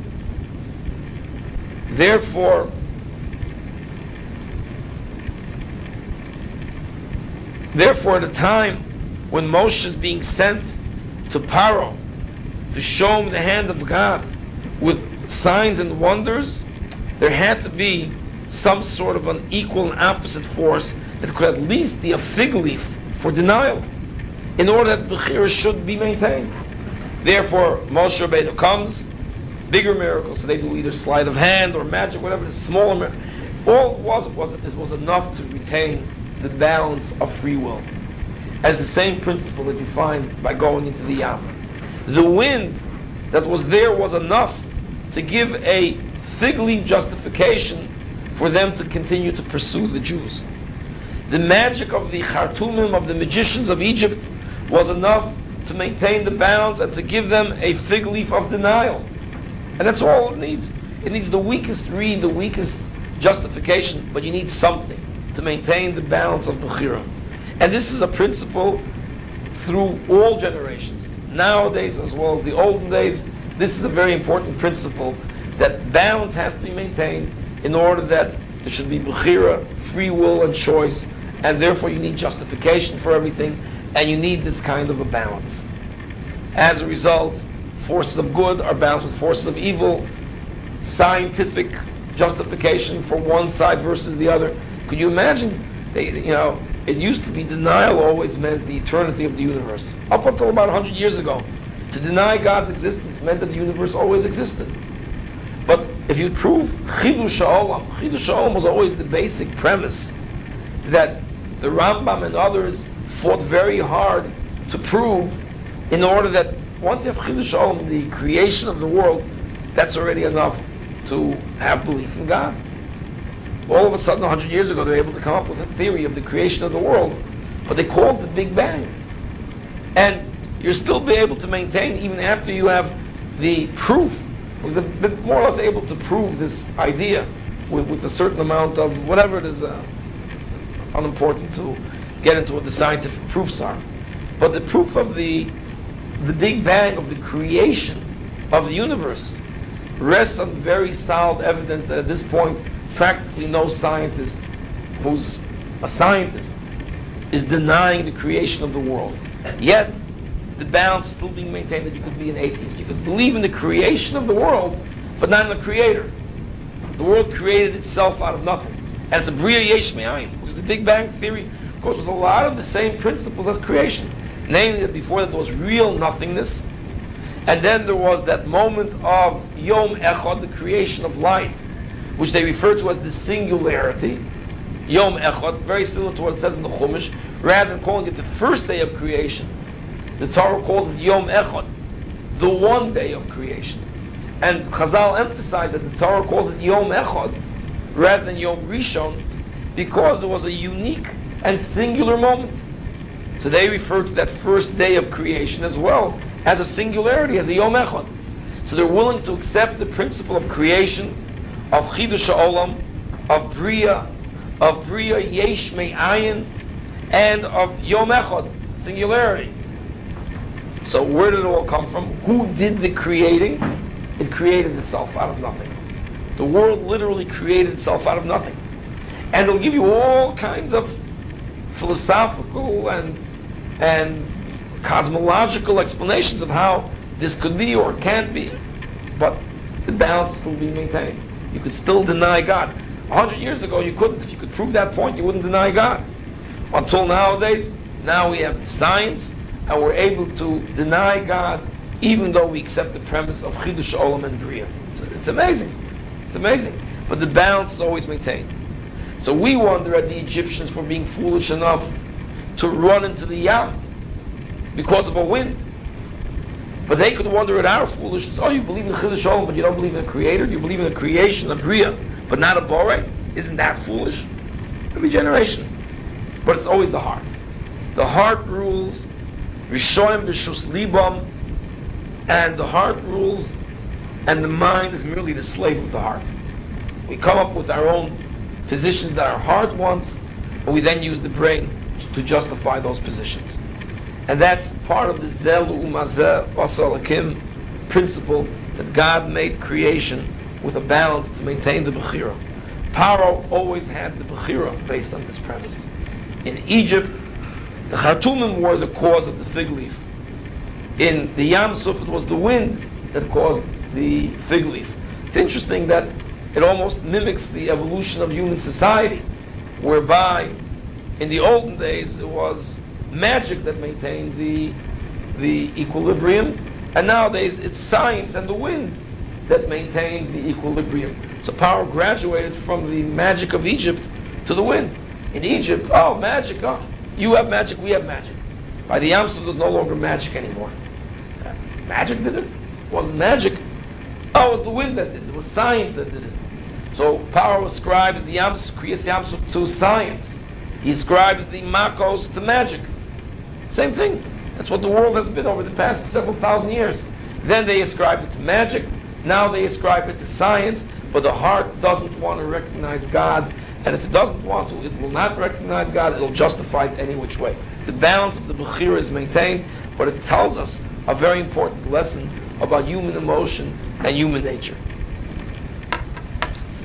Therefore, therefore, at the time when Moshe is being sent to Paro to show him the hand of God with signs and wonders, there had to be some sort of an equal and opposite force that could at least be a fig leaf for denial, in order that Bechira should be maintained. Therefore, Moshe Rabbeinu comes, bigger miracles, so they do either sleight of hand or magic, whatever, smaller miracle. All it was, was, it was enough to retain the balance of free will. As the same principle that you find by going into the Yam. The wind that was there was enough to give a fig leaf justification for them to continue to pursue the Jews. The magic of the Khartoumim, of the magicians of Egypt, was enough to maintain the balance and to give them a fig leaf of denial. And that's all it needs. It needs the weakest reed, the weakest justification, but you need something to maintain the balance of Bechira. And this is a principle through all generations. Nowadays, as well as the olden days, this is a very important principle that balance has to be maintained in order that there should be bechira, free will and choice, and therefore you need justification for everything, and you need this kind of a balance. As a result, forces of good are balanced with forces of evil, scientific justification for one side versus the other. Could you imagine? They, you know, it used to be denial always meant the eternity of the universe. Up until about 100 years ago, to deny God's existence meant that the universe always existed. But if you prove Chidush Ha'olam, Chidush Ha'olam was always the basic premise that the Rambam and others fought very hard to prove in order that once you have Chidush Ha'olam, the creation of the world, that's already enough to have belief in God. All of a sudden, 100 years ago, they were able to come up with a theory of the creation of the world, but they called the Big Bang. And you'll still be able to maintain, even after you have the proof more or less able to prove this idea with, with a certain amount of whatever it is uh, unimportant to get into what the scientific proofs are. But the proof of the the Big Bang of the creation of the universe rests on very solid evidence that at this point practically no scientist who's a scientist is denying the creation of the world. Yet the balance still being maintained that you could be an atheist. You could believe in the creation of the world, but not in the creator. The world created itself out of nothing. And it's a Bria Yesh because the Big Bang Theory goes with a lot of the same principles as creation. Namely, that before that there was real nothingness, and then there was that moment of Yom Echad, the creation of life, which they refer to as the singularity. Yom Echad, very similar to what it says in the Chumash, rather than calling it the first day of creation, the Torah calls it Yom Echad, the one day of creation. And Chazal emphasized that the Torah calls it Yom Echad rather than Yom Rishon because it was a unique and singular moment. So they refer to that first day of creation as well as a singularity, as a Yom Echad. So they're willing to accept the principle of creation, of Chidush Olam, of Bria, of Bria Yesh Me'ayin, and of Yom Echad, singularity. So where did it all come from? Who did the creating? It created itself out of nothing. The world literally created itself out of nothing. And it'll give you all kinds of philosophical and and cosmological explanations of how this could be or can't be, but the balance is still being maintained. You could still deny God. A hundred years ago, you couldn't. If you could prove that point, you wouldn't deny God. Until nowadays, now we have science, and we're able to deny God, even though we accept the premise of Chidush Olam and Bria. It's, it's amazing. It's amazing. But the balance is always maintained. So we wonder at the Egyptians for being foolish enough to run into the Yam because of a wind. But they could wonder at our foolishness. Oh, you believe in Chiddush Olam, but you don't believe in a creator? You believe in a creation, a Bria, but not a Bore? Isn't that foolish? Every generation. But it's always the heart. The heart rules. Rishoim b'shus libam. And the heart rules. And the mind is merely the slave of the heart. We come up with our own positions that our heart wants, and we then use the brain to justify those positions. And that's part of the Zel Umazeh Basalakim principle that God made creation with a balance to maintain the Bechira. Paro always had the Bechira based on this premise. In Egypt, the Khatumim were the cause of the fig leaf. In the Yam Suf, it was the wind that caused the fig leaf. It's interesting that it almost mimics the evolution of human society, whereby in the olden days it was magic that maintained the, the equilibrium, and nowadays it's science and the wind that maintains the equilibrium. So Paro graduated from the magic of Egypt to the wind. In Egypt, oh, magic, oh, you have magic, we have magic. By the Yamsuf, there's no longer magic anymore. Uh, magic did it? It wasn't magic. Oh, it was the wind that did it. It was science that did it. So Paro ascribes the Yams, Kriyas Yamsuf to science. He ascribes the Makos to magic. Same thing. That's what the world has been over the past several thousand years. Then they ascribe it to magic. Now they ascribe it to science. But the heart doesn't want to recognize God. And if it doesn't want to, it will not recognize God. It'll justify it any which way. The balance of the Bechira is maintained, but it tells us a very important lesson about human emotion and human nature.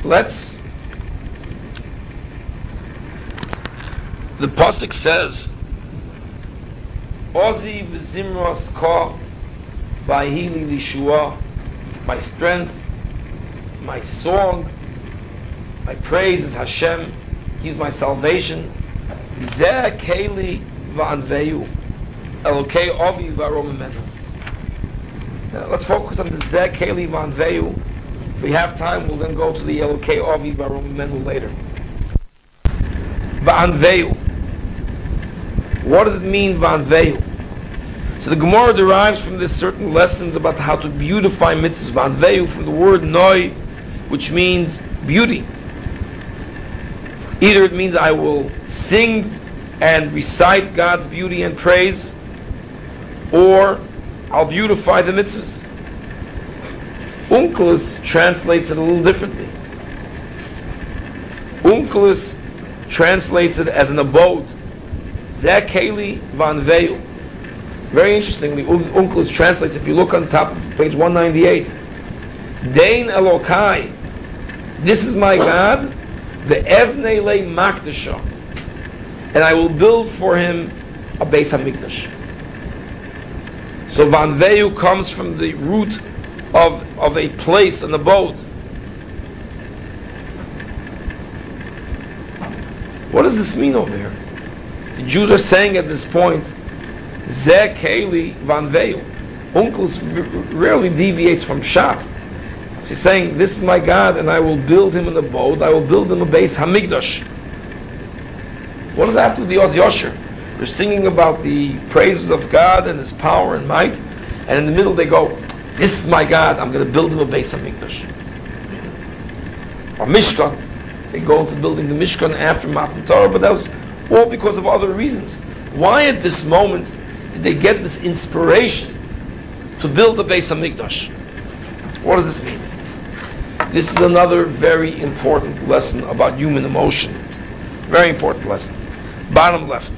Let's. The Pasuk says, Ozi v'zimros ka v'ahili lishua, my strength, my song, my praise is Hashem, He's my salvation. Zeh keli v'anveyu, Elokei ovi v'arom Let's focus on the Zeh keli v'anveyu. If we have time, we'll then go to the Elokei ovi v'arom later. V'anveyu. What does it mean, Vanvehu? So the Gemara derives from this certain lessons about how to beautify mitzvahs. Vanvehu from the word noi, which means beauty. Either it means I will sing and recite God's beauty and praise, or I'll beautify the mitzvahs. Onkelos translates it a little differently. Onkelos translates it as an abode Zekeli van Veil. Very interestingly, Onkelos translates, if you look on top page 198, Dain Elokai, this is my God, the Evne Le Makdasha, and I will build for him a Beis HaMikdash. So Van Veu comes from the root of, of a place, an abode. What does this mean over here? The Jews are saying at this point, Zeh Keli Van Veil. Onkelos rarely deviates from Shah. She's saying, This is my God, and I will build him an abode, I will build him a base, Hamikdash. What does that have to do with the Oz Yosher? They're singing about the praises of God and His power and might, and in the middle they go, This is my God, I'm going to build him a Beis Hamikdash. Or Mishkan. They go into building the Mishkan after Matan Torah, but that was all because of other reasons. Why at this moment did they get this inspiration to build the base of Mikdash? What does this mean? This is another very important lesson about human emotion. Very important lesson. Bottom left.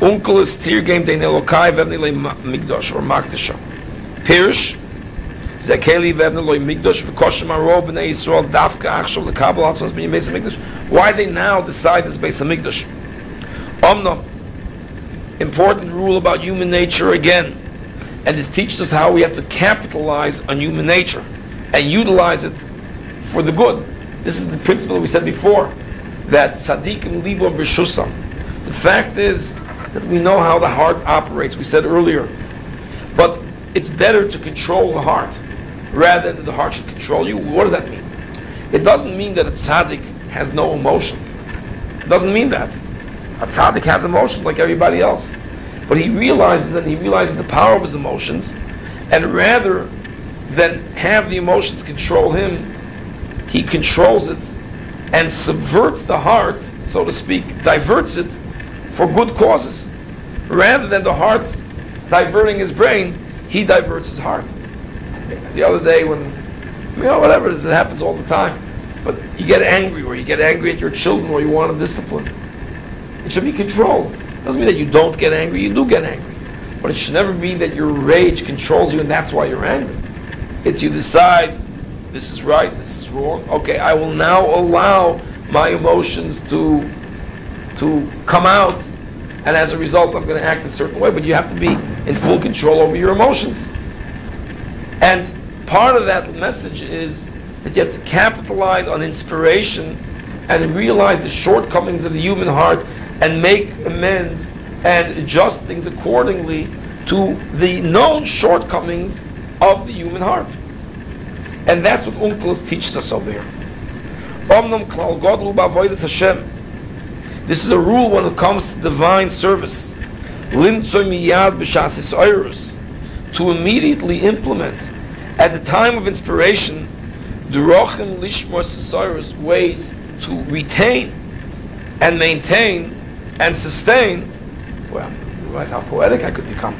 Onkelos Tirgem de Nelokai Vevnile mikdash or Makdasha. Pirish Zekeli Vevniloi Migdash V'Koshem Aro B'nei Yisrael Dafka Achshav L'Kabel Atzmas B'nei Beis HaMikdash why they now decide this Beis Hamikdash? Omno, important rule about human nature again. And this teaches us how we have to capitalize on human nature and utilize it for the good. This is the principle we said before, that tzaddikim libo b'shusam. The fact is that we know how the heart operates, we said earlier. But it's better to control the heart rather than the heart should control you. What does that mean? It doesn't mean that a tzaddik has no emotion. It doesn't mean that. A tzaddik has emotions like everybody else. But he realizes and he realizes the power of his emotions, and rather than have the emotions control him, he controls it and subverts the heart, so to speak, diverts it for good causes. Rather than the heart diverting his brain, he diverts his heart. The other day when, you know, whatever it is, it happens all the time. But you get angry, or you get angry at your children, or you want to discipline. It should be controlled. It doesn't mean that you don't get angry, you do get angry. But it should never be that your rage controls you and that's why you're angry. It's you decide, this is right, this is wrong. Okay, I will now allow my emotions to, to come out and as a result I'm going to act a certain way. But you have to be in full control over your emotions. And part of that message is that you have to capitalize on inspiration and realize the shortcomings of the human heart and make amends and adjust things accordingly to the known shortcomings of the human heart. And that's what Onkelos teaches us over here. This is a rule when it comes to divine service. To immediately implement at the time of inspiration, Durochim Lishmor ways to retain and maintain and sustain. Well, realize how poetic I could become.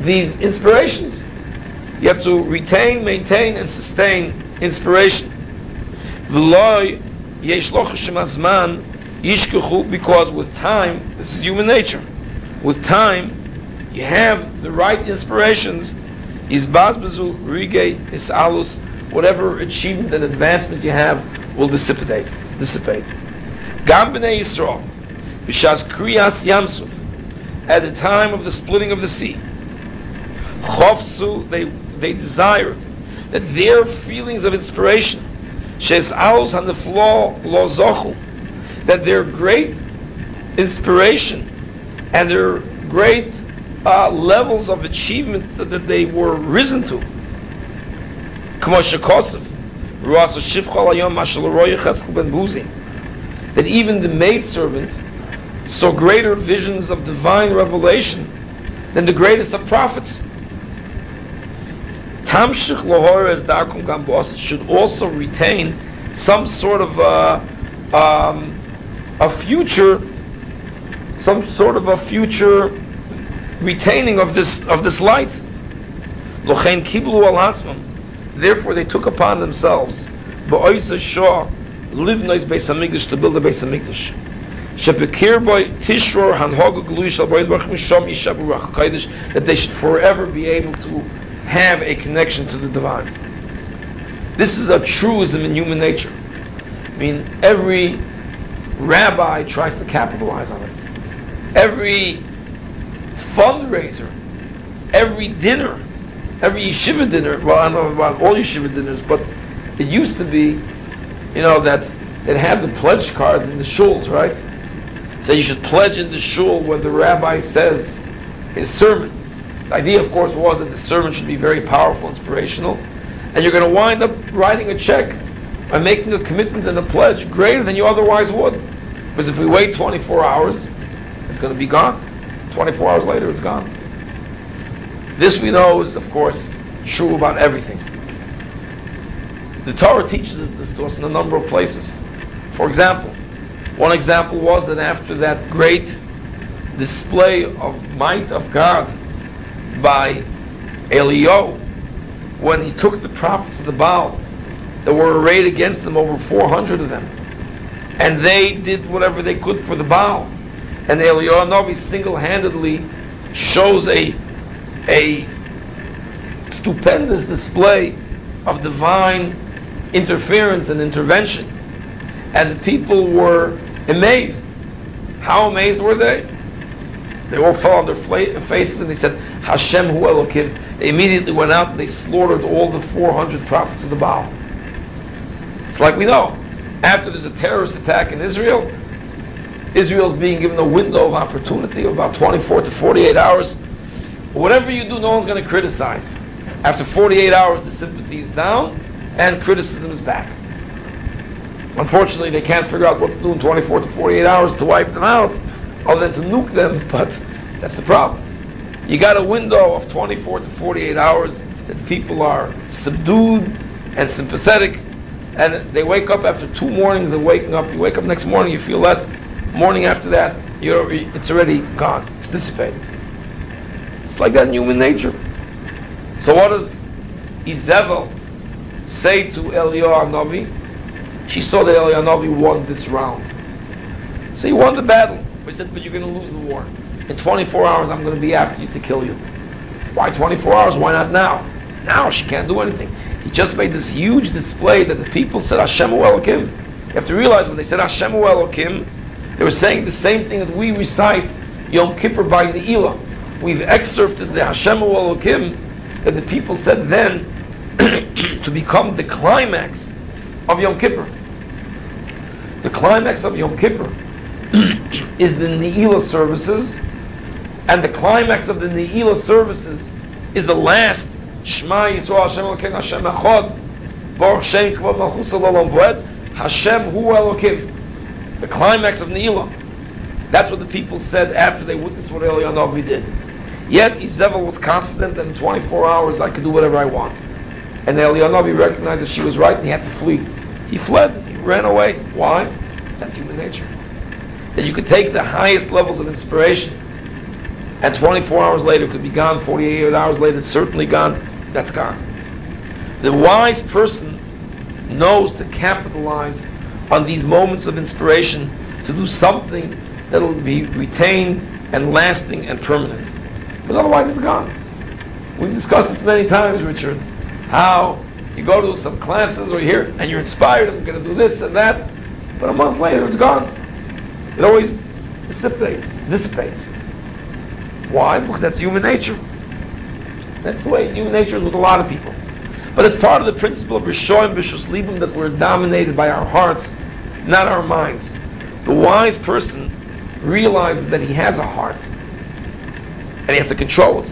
These inspirations. You have to retain, maintain, and sustain inspiration. Because with time, this is human nature. With time, you have the right inspirations. Is bazbazu rige is alus. Whatever achievement and advancement you have will dissipate. Dissipate. Gam b'nei Yisrael. B'shas kriyas yamsuf, at the time of the splitting of the sea, chofsu, they, they desired that their feelings of inspiration, shes aus on the floor, lo zochu, that their great inspiration and their great uh, levels of achievement that, they were risen to, that even the maidservant saw greater visions of divine revelation than the greatest of prophets. Tamshich lohor as darkum gambos should also retain some sort of a, um, a future, some sort of a future retaining of this of this light. Lochein kiblu al Therefore, they took upon themselves ba'oisa shah livnois beis hamikdash to build a beis hamikdash. That they should forever be able to have a connection to the divine. This is a truism in human nature. I mean, every rabbi tries to capitalize on it. Every fundraiser, every dinner, every yeshiva dinner, well, I don't know about all yeshiva dinners, but it used to be, you know, that it had the pledge cards in the shuls, right? So you should pledge in the shul when the rabbi says his sermon. The idea, of course, was that the sermon should be very powerful, inspirational, and you're going to wind up writing a check by making a commitment and a pledge greater than you otherwise would. Because if we wait 24 hours, it's going to be gone. 24 hours later, it's gone. This we know is, of course, true about everything. The Torah teaches this to us in a number of places. For example, one example was that after that great display of might of God by Eliyahu, when he took the prophets of the Baal, there were arrayed against them over 400 of them, and they did whatever they could for the Baal. And Eliyahu Novi single-handedly shows a, a stupendous display of divine interference and intervention. And the people were amazed. How amazed were they? They all fell on their faces and they said, Hashem hu Elokim. They immediately went out and they slaughtered all the 400 prophets of the Baal. It's like we know. After there's a terrorist attack in Israel, Israel's being given a window of opportunity of about 24 to 48 hours. Whatever you do, no one's going to criticize. After 48 hours, the sympathy is down and criticism is back. Unfortunately, they can't figure out what to do in 24 to 48 hours to wipe them out, other than to nuke them, but that's the problem. You got a window of 24 to 48 hours that people are subdued and sympathetic, and they wake up after two mornings of waking up. You wake up next morning, you feel less. Morning after that, you're, it's already gone. It's dissipated. It's like that in human nature. So what does Izevel say to Eliyahu Navi? She saw that Eliyahu won this round. So he won the battle. He said, but you're going to lose the war. In 24 hours, I'm going to be after you to kill you. Why 24 hours? Why not now? Now she can't do anything. He just made this huge display that the people said Hashem Elokim. You have to realize when they said Hashem Elokim, they were saying the same thing that we recite Yom Kippur by the Ne'ilah. We've excerpted the Hashem Elokim that the people said then to become the climax of Yom Kippur. The climax of Yom Kippur is the Ne'ilah services, and the climax of the Ne'ilah services is the last Shema Yisrael Hashem Elokim Hashem Echad Baruch Shem Kvod Malchus Hashem Hu Elokim the climax of Ne'ilah. That's what the people said after they witnessed what Eliyahu did. Yet Izevel was confident that in 24 hours I could do whatever I want. And Eliyahu recognized that she was right and he had to flee. He fled. He ran away. Why? That's human nature. That you could take the highest levels of inspiration and 24 hours later it could be gone, 48 hours later it's certainly gone. That's gone. The wise person knows to capitalize on these moments of inspiration to do something that will be retained and lasting and permanent. Because otherwise it's gone. We've discussed this many times, Richard, how you go to some classes or here and you're inspired, I'm going to do this and that, but a month later it's gone. It always dissipates. dissipates. Why? Because that's human nature. That's the way human nature is with a lot of people. But it's part of the principle of Rishoyim B'Shus Libim that we're dominated by our hearts, not our minds. The wise person realizes that he has a heart, and he has to control it.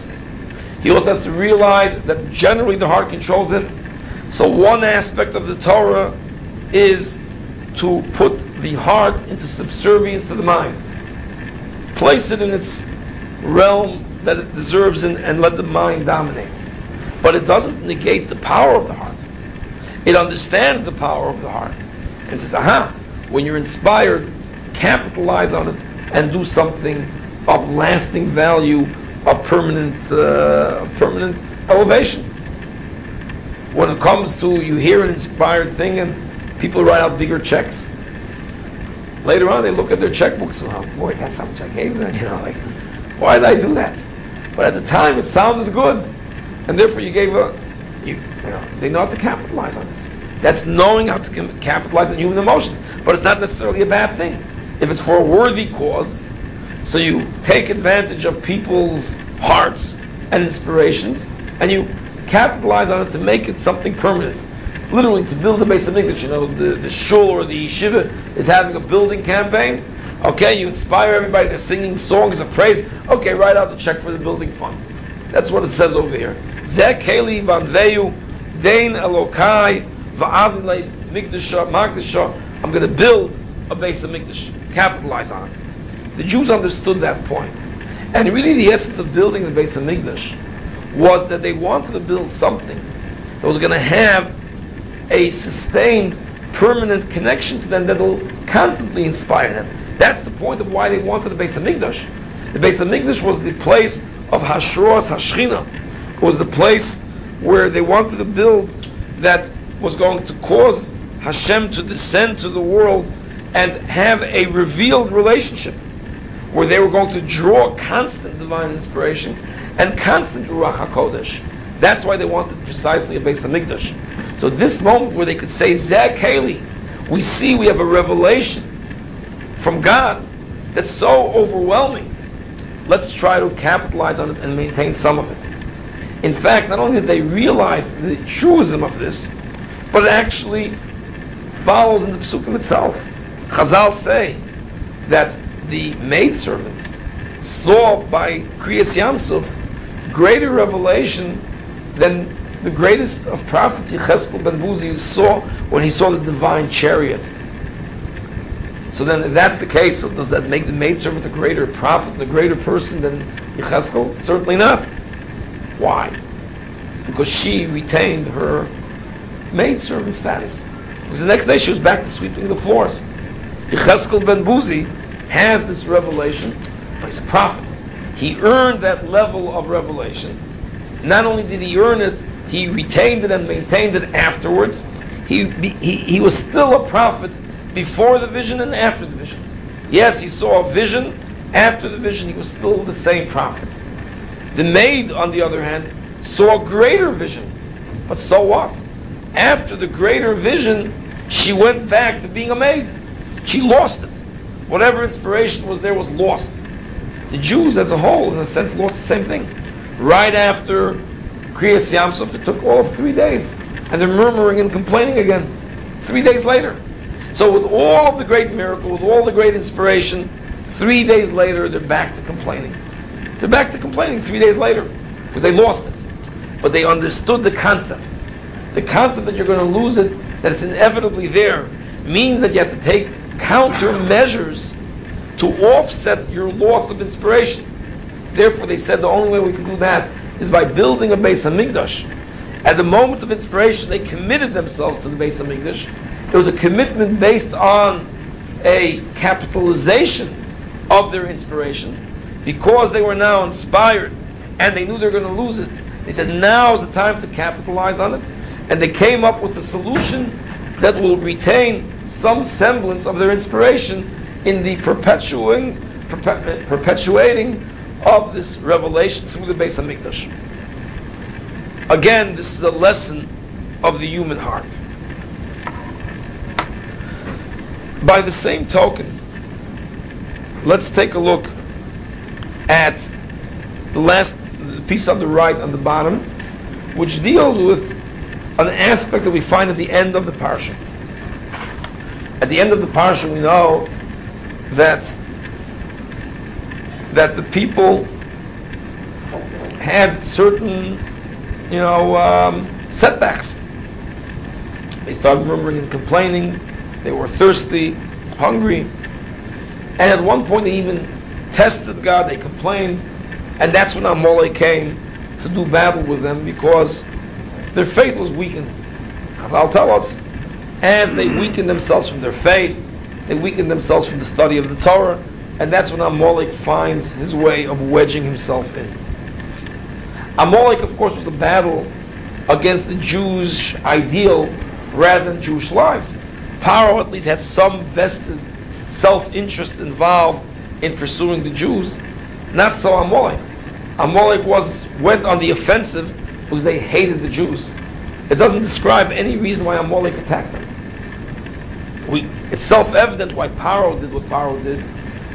He also has to realize that generally the heart controls it. So one aspect of the Torah is to put the heart into subservience to the mind. Place it in its realm that it deserves in, and let the mind dominate. But it doesn't negate the power of the heart. It understands the power of the heart and says, aha, when you're inspired, capitalize on it and do something of lasting value, of permanent, uh, permanent elevation. When it comes to you hear an inspired thing and people write out bigger checks, later on they look at their checkbooks. and Oh boy, that's how much I gave them. You know, like, why did I do that? But at the time, it sounded good and therefore you gave a, you, you know, they know how to capitalize on this. That's knowing how to capitalize on human emotions. But it's not necessarily a bad thing. If it's for a worthy cause, so you take advantage of people's hearts and inspirations, and you capitalize on it to make it something permanent. Literally, to build a base of English, you know, the, the shul or the yeshiva is having a building campaign. Okay, you inspire everybody, they're singing songs of praise. Okay, write out the check for the building fund. That's what it says over here. Zeh keli vanveyu dein elokai I'm going to build a base of mikdash. Capitalize on it. The Jews understood that point. And really the essence of building the base of Mikdash was that they wanted to build something that was going to have a sustained, permanent connection to them that will constantly inspire them. That's the point of why they wanted the base of Mikdash. The base of Mikdash was the place of Hashros Hashchina It was the place where they wanted to build that was going to cause Hashem to descend to the world and have a revealed relationship where they were going to draw constant divine inspiration and constant Ruach HaKodesh. That's why they wanted precisely a base of Mikdash. So this moment where they could say, Zeh Keli, we see we have a revelation from God that's so overwhelming let's try to capitalize on it and maintain some of it. In fact, not only did they realize the truism of this, but it actually follows in the Pesukim itself. Chazal say that the maidservant saw by Kriyas Yamsuf greater revelation than the greatest of prophets, Yecheskel ben Buzi, saw when he saw the divine chariot. So then, if that's the case, so does that make the maidservant a greater prophet, a greater person than Yecheskel? Certainly not. Why? Because she retained her maidservant status. Because the next day she was back to sweeping the floors. Yecheskel ben Buzi has this revelation, but he's a prophet. He earned that level of revelation. Not only did he earn it, he retained it and maintained it afterwards. He, he, he was still a prophet before the vision and after the vision. Yes, he saw a vision. After the vision, he was still the same prophet. The maid, on the other hand, saw a greater vision. But so what? After the greater vision, she went back to being a maid. She lost it. Whatever inspiration was there was lost. The Jews as a whole, in a sense, lost the same thing. Right after Kriyas Yamsuf, it took all of three days. And they're murmuring and complaining again. Three days later. So with all the great miracle, with all the great inspiration, three days later, they're back to complaining. They're back to complaining three days later. Because they lost it. But they understood the concept. The concept that you're going to lose it, that it's inevitably there, means that you have to take countermeasures to offset your loss of inspiration. Therefore, they said the only way we can do that is by building a Beis Hamikdash. At the moment of inspiration, they committed themselves to the Beis Hamikdash. It was a commitment based on a capitalization of their inspiration. Because they were now inspired and they knew they were going to lose it, they said, now is the time to capitalize on it. And they came up with a solution that will retain some semblance of their inspiration in the perpetuating, perpetuating of this revelation through the Beis Hamikdash. Again, this is a lesson of the human heart. By the same token, let's take a look at the last piece on the right on the bottom, which deals with an aspect that we find at the end of the parsha. At the end of the parsha, we know that that the people had certain, you know, um, setbacks. They started murmuring and complaining. They were thirsty, hungry, and at one point they even tested God. They complained, and that's when Amalek came to do battle with them because their faith was weakened. Chazal tell us, as they weakened themselves from their faith, they weakened themselves from the study of the Torah, and that's when Amalek finds his way of wedging himself in. Amalek, of course, was a battle against the Jewish ideal rather than Jewish lives. Paro at least had some vested self-interest involved in pursuing the Jews. Not so Amalek. Amalek was went on the offensive because they hated the Jews. It doesn't describe any reason why Amalek attacked them. We, it's self-evident why Paro did what Paro did.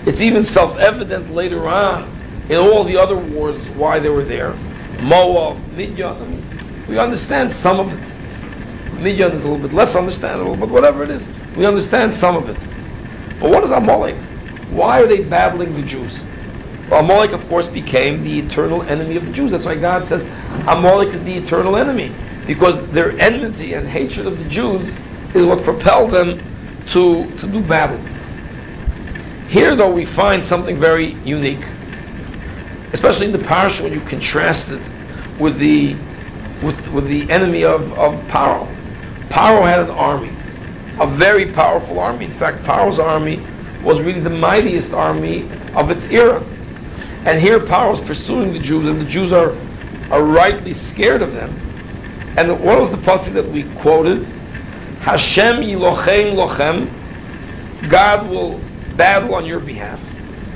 It's even self-evident later on in all the other wars why they were there. Moab, Midian. we understand some of it. Midian is a little bit less understandable, but whatever it is, we understand some of it. But what is Amalek? Why are they battling the Jews? Well, Amalek, of course, became the eternal enemy of the Jews. That's why God says Amalek is the eternal enemy. Because their enmity and hatred of the Jews is what propelled them to, to do battle. Here, though, we find something very unique, especially in the parsha when you contrast it with the with, with the enemy of, of Paro. Paro had an army, a very powerful army. In fact, Paro's army was really the mightiest army of its era. And here Paro is pursuing the Jews, and the Jews are, are rightly scared of them. And what was the passage that we quoted? Hashem yilochem lochem. God will battle on your behalf.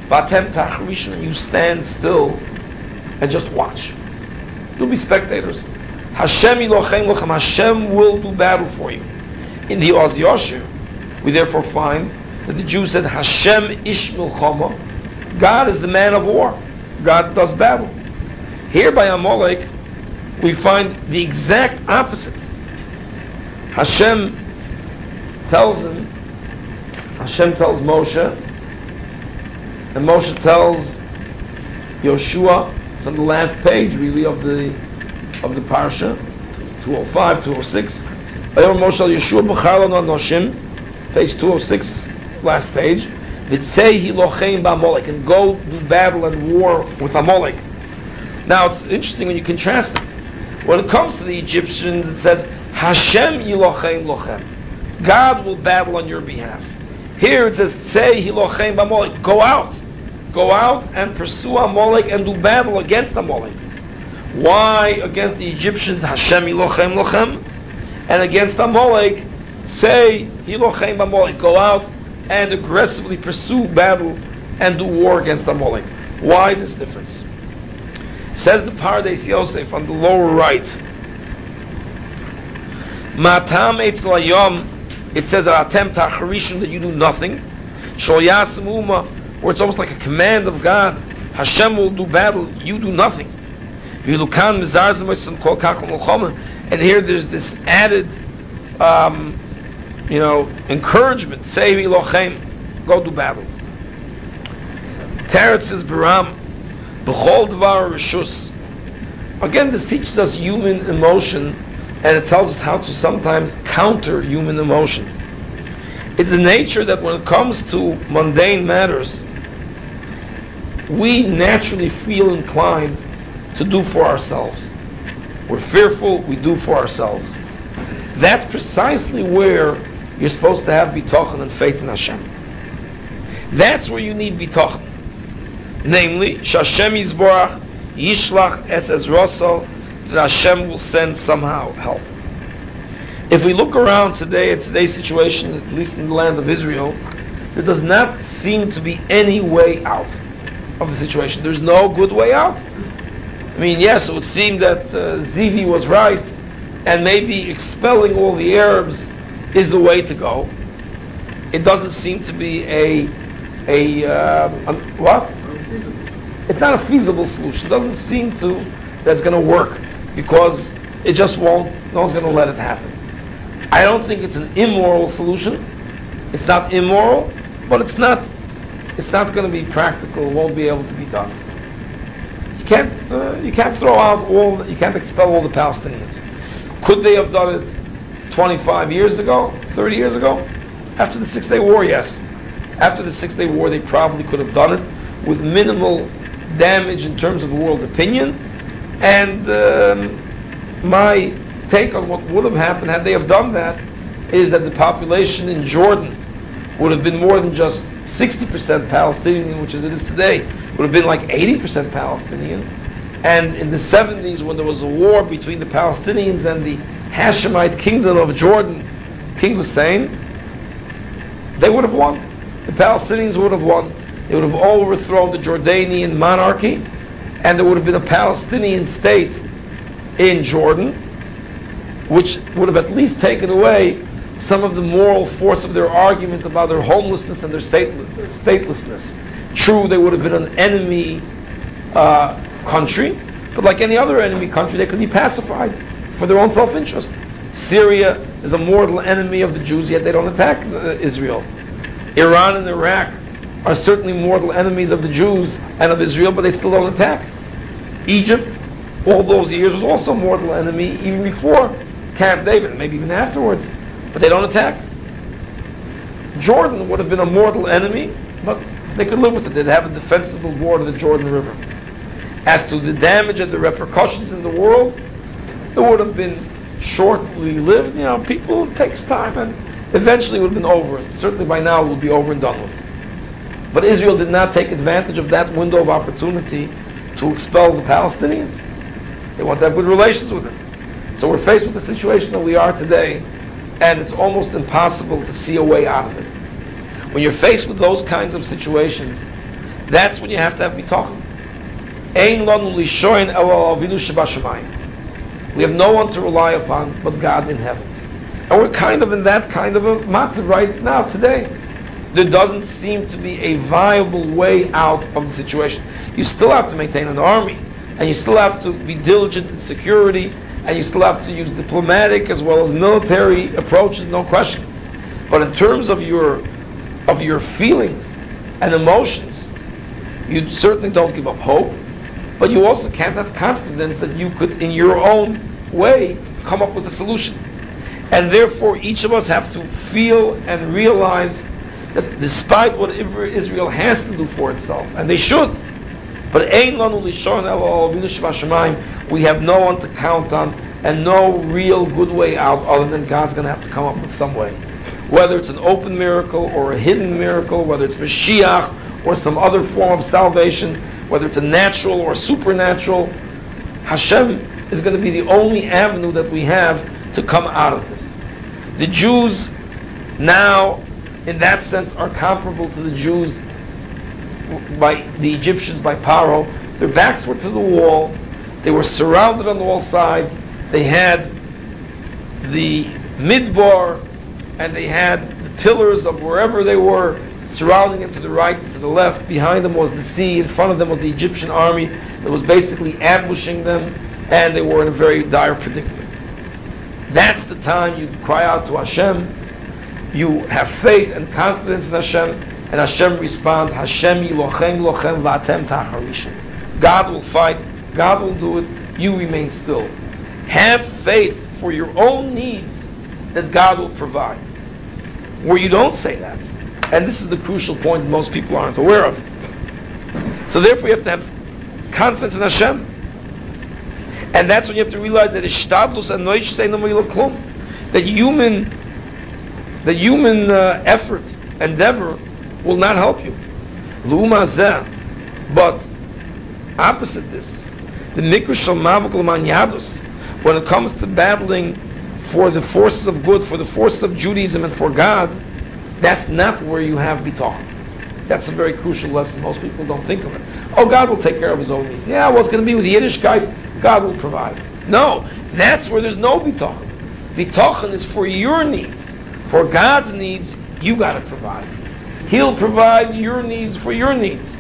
Vatem tachrishon, you stand still and just watch. You'll be spectators. Hashem yilochem lochem. Hashem will do battle for you. In the Oz Yosher, we therefore find that the Jews said Hashem ish milchama. God is the man of war. God does battle. Here by Amalek, we find the exact opposite. Hashem tells him, Hashem tells Moshe, and Moshe tells Yoshua, it's on the last page really of the of the parsha, 205, 206. Moshe Yeshua page 206, last page. Say he lochem ba'Amalek and go do battle and war with Amalek. Now it's interesting when you contrast it. When it comes to the Egyptians, it says Hashem yilochem lochem. God will battle on your behalf. Here it says say hilochem ba'Amalek. Go out, go out and pursue Amalek and do battle against Amalek. Why against the Egyptians Hashem yilochem lochem, and against Amalek say hilochem ba'Amalek. Go out and aggressively pursue battle and do war against Amalek. Why this difference? Says the Pardes Yosef on the lower right. Matam Layom, it says attempt tacharishim that you do nothing. Shoyas Uma, where it's almost like a command of God. Hashem will do battle, you do nothing. And here there's this added um, you know, encouragement. Say Lochem, go do battle. Teretz says Baram, B'chol Dvar Rishus. Again, this teaches us human emotion, and it tells us how to sometimes counter human emotion. It's the nature that when it comes to mundane matters, we naturally feel inclined to do for ourselves. We're fearful, we do for ourselves. That's precisely where you're supposed to have bitachon and faith in Hashem. That's where you need bitachon. Namely, Shashem Yisborach Yishlach Es Ezroso, that Hashem will send somehow help. If we look around today at today's situation, at least in the land of Israel, there does not seem to be any way out of the situation. There's no good way out. I mean, yes, it would seem that uh, Ze'evi was right, and maybe expelling all the Arabs is the way to go. It doesn't seem to be a a, uh, what? It's not a feasible solution. It doesn't seem to that's going to work because it just won't. No one's going to let it happen. I don't think it's an immoral solution. It's not immoral, but it's not. It's not going to be practical. It won't be able to be done. You can't. Uh, you can't throw out all. You can't expel all the Palestinians. Could they have done it 25 years ago, 30 years ago? After the Six Day War, yes. After the Six Day War, they probably could have done it with minimal damage in terms of world opinion. And um, my take on what would have happened had they have done that is that the population in Jordan would have been more than just 60% Palestinian, which it is today, would have been like 80% Palestinian. And in the 70s, when there was a war between the Palestinians and the Hashemite kingdom of Jordan, King Hussein, they would have won. The Palestinians would have won. They would have overthrown the Jordanian monarchy, and there would have been a Palestinian state in Jordan, which would have at least taken away some of the moral force of their argument about their homelessness and their statelessness. True, they would have been an enemy uh, country, but like any other enemy country, they could be pacified for their own self-interest. Syria is a mortal enemy of the Jews, yet they don't attack uh, Israel. Iran and Iraq are certainly mortal enemies of the Jews and of Israel, but they still don't attack. Egypt, all those years, was also a mortal enemy even before Camp David, maybe even afterwards, but they don't attack. Jordan would have been a mortal enemy, but they could live with it. They'd have a defensible to the Jordan River. As to the damage and the repercussions in the world, it would have been shortly lived. You know, people, it takes time, and eventually it would have been over. Certainly by now it will be over and done with. But Israel did not take advantage of that window of opportunity to expel the Palestinians. They want to have good relations with them. So we're faced with the situation that we are today, and it's almost impossible to see a way out of it. When you're faced with those kinds of situations, that's when you have to have bitachon. Ein lanu. We have no one to rely upon but God in heaven. And we're kind of in that kind of a matzav right now, today. There doesn't seem to be a viable way out of the situation. You still have to maintain an army, and you still have to be diligent in security, and you still have to use diplomatic as well as military approaches, no question. But in terms of your of your feelings and emotions, you certainly don't give up hope, but you also can't have confidence that you could, in your own way, come up with a solution. And therefore, each of us have to feel and realize that despite whatever Israel has to do for itself, and they should, but we have no one to count on and no real good way out other than God's going to have to come up with some way. Whether it's an open miracle or a hidden miracle, whether it's Mashiach or some other form of salvation, whether it's a natural or supernatural, Hashem is going to be the only avenue that we have to come out of this. The Jews now, in that sense, are comparable to the Jews by the Egyptians by Paro. Their backs were to the wall. They were surrounded on all sides. They had the midbar and they had the pillars of wherever they were surrounding them to the right and to the left. Behind them was the sea. In front of them was the Egyptian army that was basically ambushing them, and they were in a very dire predicament. That's the time you cry out to Hashem. You have faith and confidence in Hashem, and Hashem responds, Hashem yilochem lochem v'atem tacharishem. God will fight. God will do it. You remain still. Have faith for your own needs that God will provide. Where you don't say that, and this is the crucial point most people aren't aware of. So therefore you have to have confidence in Hashem. And that's when you have to realize that ishtadlus and klum, that human, the human uh, effort, endeavor, will not help you. Luma But opposite this, the mikra shal when it comes to battling for the forces of good, for the forces of Judaism and for God, that's not where you have bitachon. That's a very crucial lesson. Most people don't think of it. Oh, God will take care of His own needs. Yeah, what's going to be with the Yiddishkeit? God will provide. No, that's where there's no bitachon. Bitachon is for your needs. For God's needs, you got to provide. He'll provide your needs for your needs.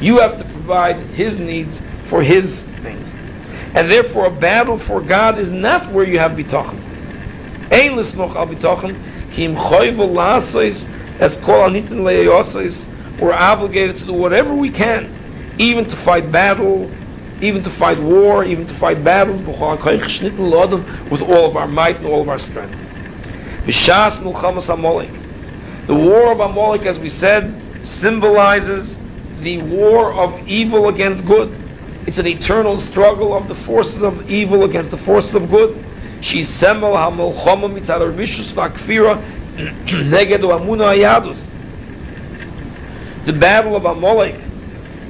You have to provide His needs for His things. And therefore, a battle for God is not where you have bitachon. Ein lismoch al bitachon Kim as kol anitin we're obligated to do whatever we can, even to fight battle, even to fight war, even to fight battles, with all of our might and all of our strength. The war of Amalek, as we said, symbolizes the war of evil against good. It's an eternal struggle of the forces of evil against the forces of good. She's semel mitzad v'akfira neged ayadus. The battle of Amalek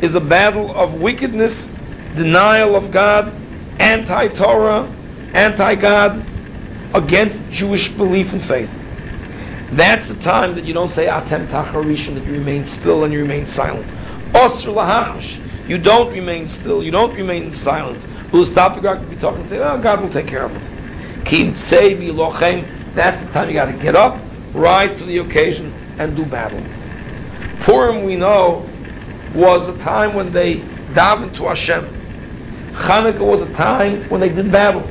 is a battle of wickedness, denial of God, anti-Torah, anti-God, against Jewish belief and faith. That's the time that you don't say atem tacharishon, that you remain still and you remain silent. Osr lahachash, you don't remain still, you don't remain silent. We'll stop the God to be talking and say, oh, God will take care of it. Kim tsevi lochem. That's the time you got to get up, rise to the occasion, and do battle. Purim, we know, was a time when they davened to Hashem. Hanukkah was a time when they did battle.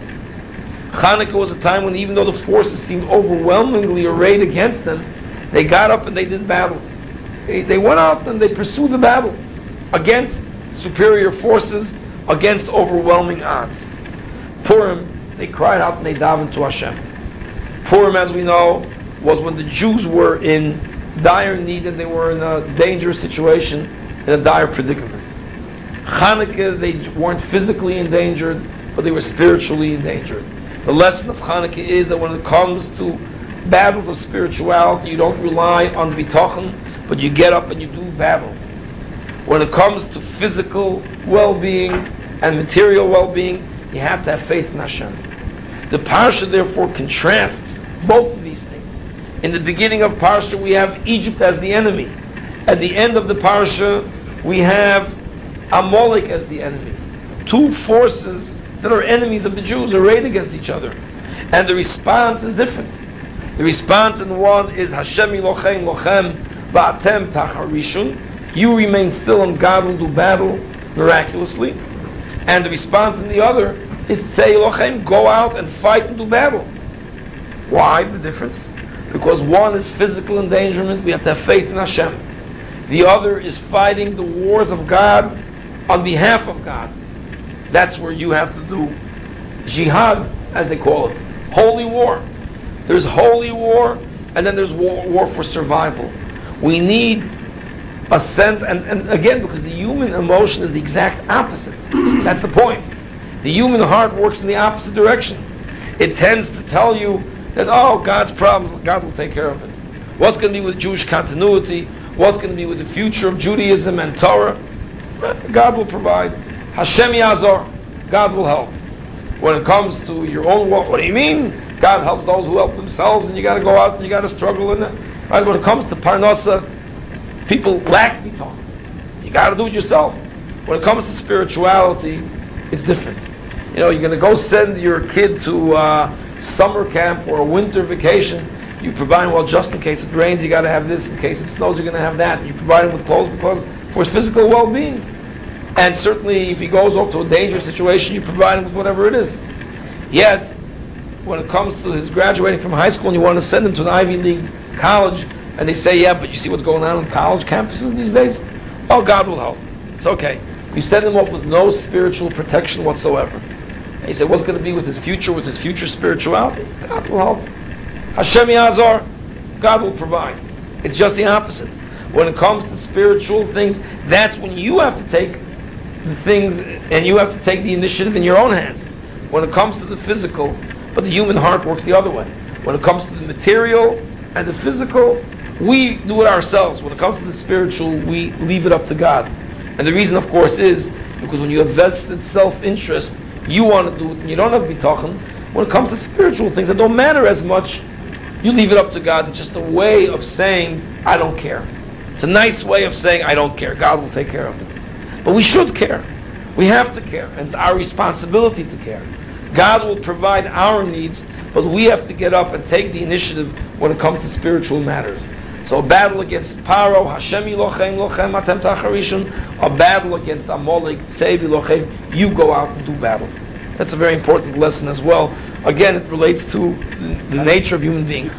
Hanukkah was a time when, even though the forces seemed overwhelmingly arrayed against them, they got up and they did battle. They, they went out and they pursued the battle against superior forces, against overwhelming odds. Purim they cried out and they davened to Hashem. Purim, as we know, was when the Jews were in dire need and they were in a dangerous situation, in a dire predicament. Hanukkah, they weren't physically endangered, but they were spiritually endangered. The lesson of Hanukkah is that when it comes to battles of spirituality, you don't rely on bitachon, but you get up and you do battle. When it comes to physical well-being and material well-being, you have to have faith in Hashem. The parsha therefore contrasts both of these things. In the beginning of parsha, we have Egypt as the enemy. At the end of the parsha, we have Amalek as the enemy. Two forces that are enemies of the Jews arrayed against each other. And the response is different. The response in one is Hashem lochem lochem, Ba'atem tacharishun. You remain still and God will do battle miraculously. And the response in the other is say lochem, go out and fight and do battle. Why the difference? Because one is physical endangerment, we have to have faith in Hashem. The other is fighting the wars of God on behalf of God. That's where you have to do jihad, as they call it, holy war. There's holy war, and then there's war, war for survival. We need a sense, and, and again, because the human emotion is the exact opposite. That's the point. The human heart works in the opposite direction. It tends to tell you that, oh, God's problems, God will take care of it. What's going to be with Jewish continuity? What's going to be with the future of Judaism and Torah? God will provide. Hashem Yazor, God will help. When it comes to your own work, what do you mean? God helps those who help themselves, and you got to go out and you got to struggle in it. Right? When it comes to Parnasa, people lack bitachon. You got to do it yourself. When it comes to spirituality, it's different. You know, you're going to go send your kid to uh, summer camp or a winter vacation. You provide well just in case it rains. You got to have this. In case it snows, you're going to have that. You provide him with clothes because for his physical well-being. And certainly, if he goes off to a dangerous situation, you provide him with whatever it is. Yet, when it comes to his graduating from high school and you want to send him to an Ivy League college, and they say, yeah, but you see what's going on in college campuses these days? Oh, God will help. It's okay. You send him off with no spiritual protection whatsoever. And you say, what's going to be with his future, with his future spirituality? God will help. Hashem Yazar, God will provide. It's just the opposite. When it comes to spiritual things, that's when you have to take things and you have to take the initiative in your own hands. When it comes to the physical, but the human heart works the other way. When it comes to the material and the physical, we do it ourselves. When it comes to the spiritual, we leave it up to God. And the reason, of course, is because when you have vested self-interest, you want to do it, and you don't have bitachon. When it comes to spiritual things that don't matter as much, you leave it up to God. It's just a way of saying, I don't care. It's a nice way of saying, I don't care. God will take care of it. But we should care. We have to care. And it's our responsibility to care. God will provide our needs, but we have to get up and take the initiative when it comes to spiritual matters. So a battle against Paro, Hashem Lochem, Lochem, Atem Tacharishon, a battle against Amalek, Tsevi Lochem, you go out and do battle. That's a very important lesson as well. Again, it relates to the nature of human being.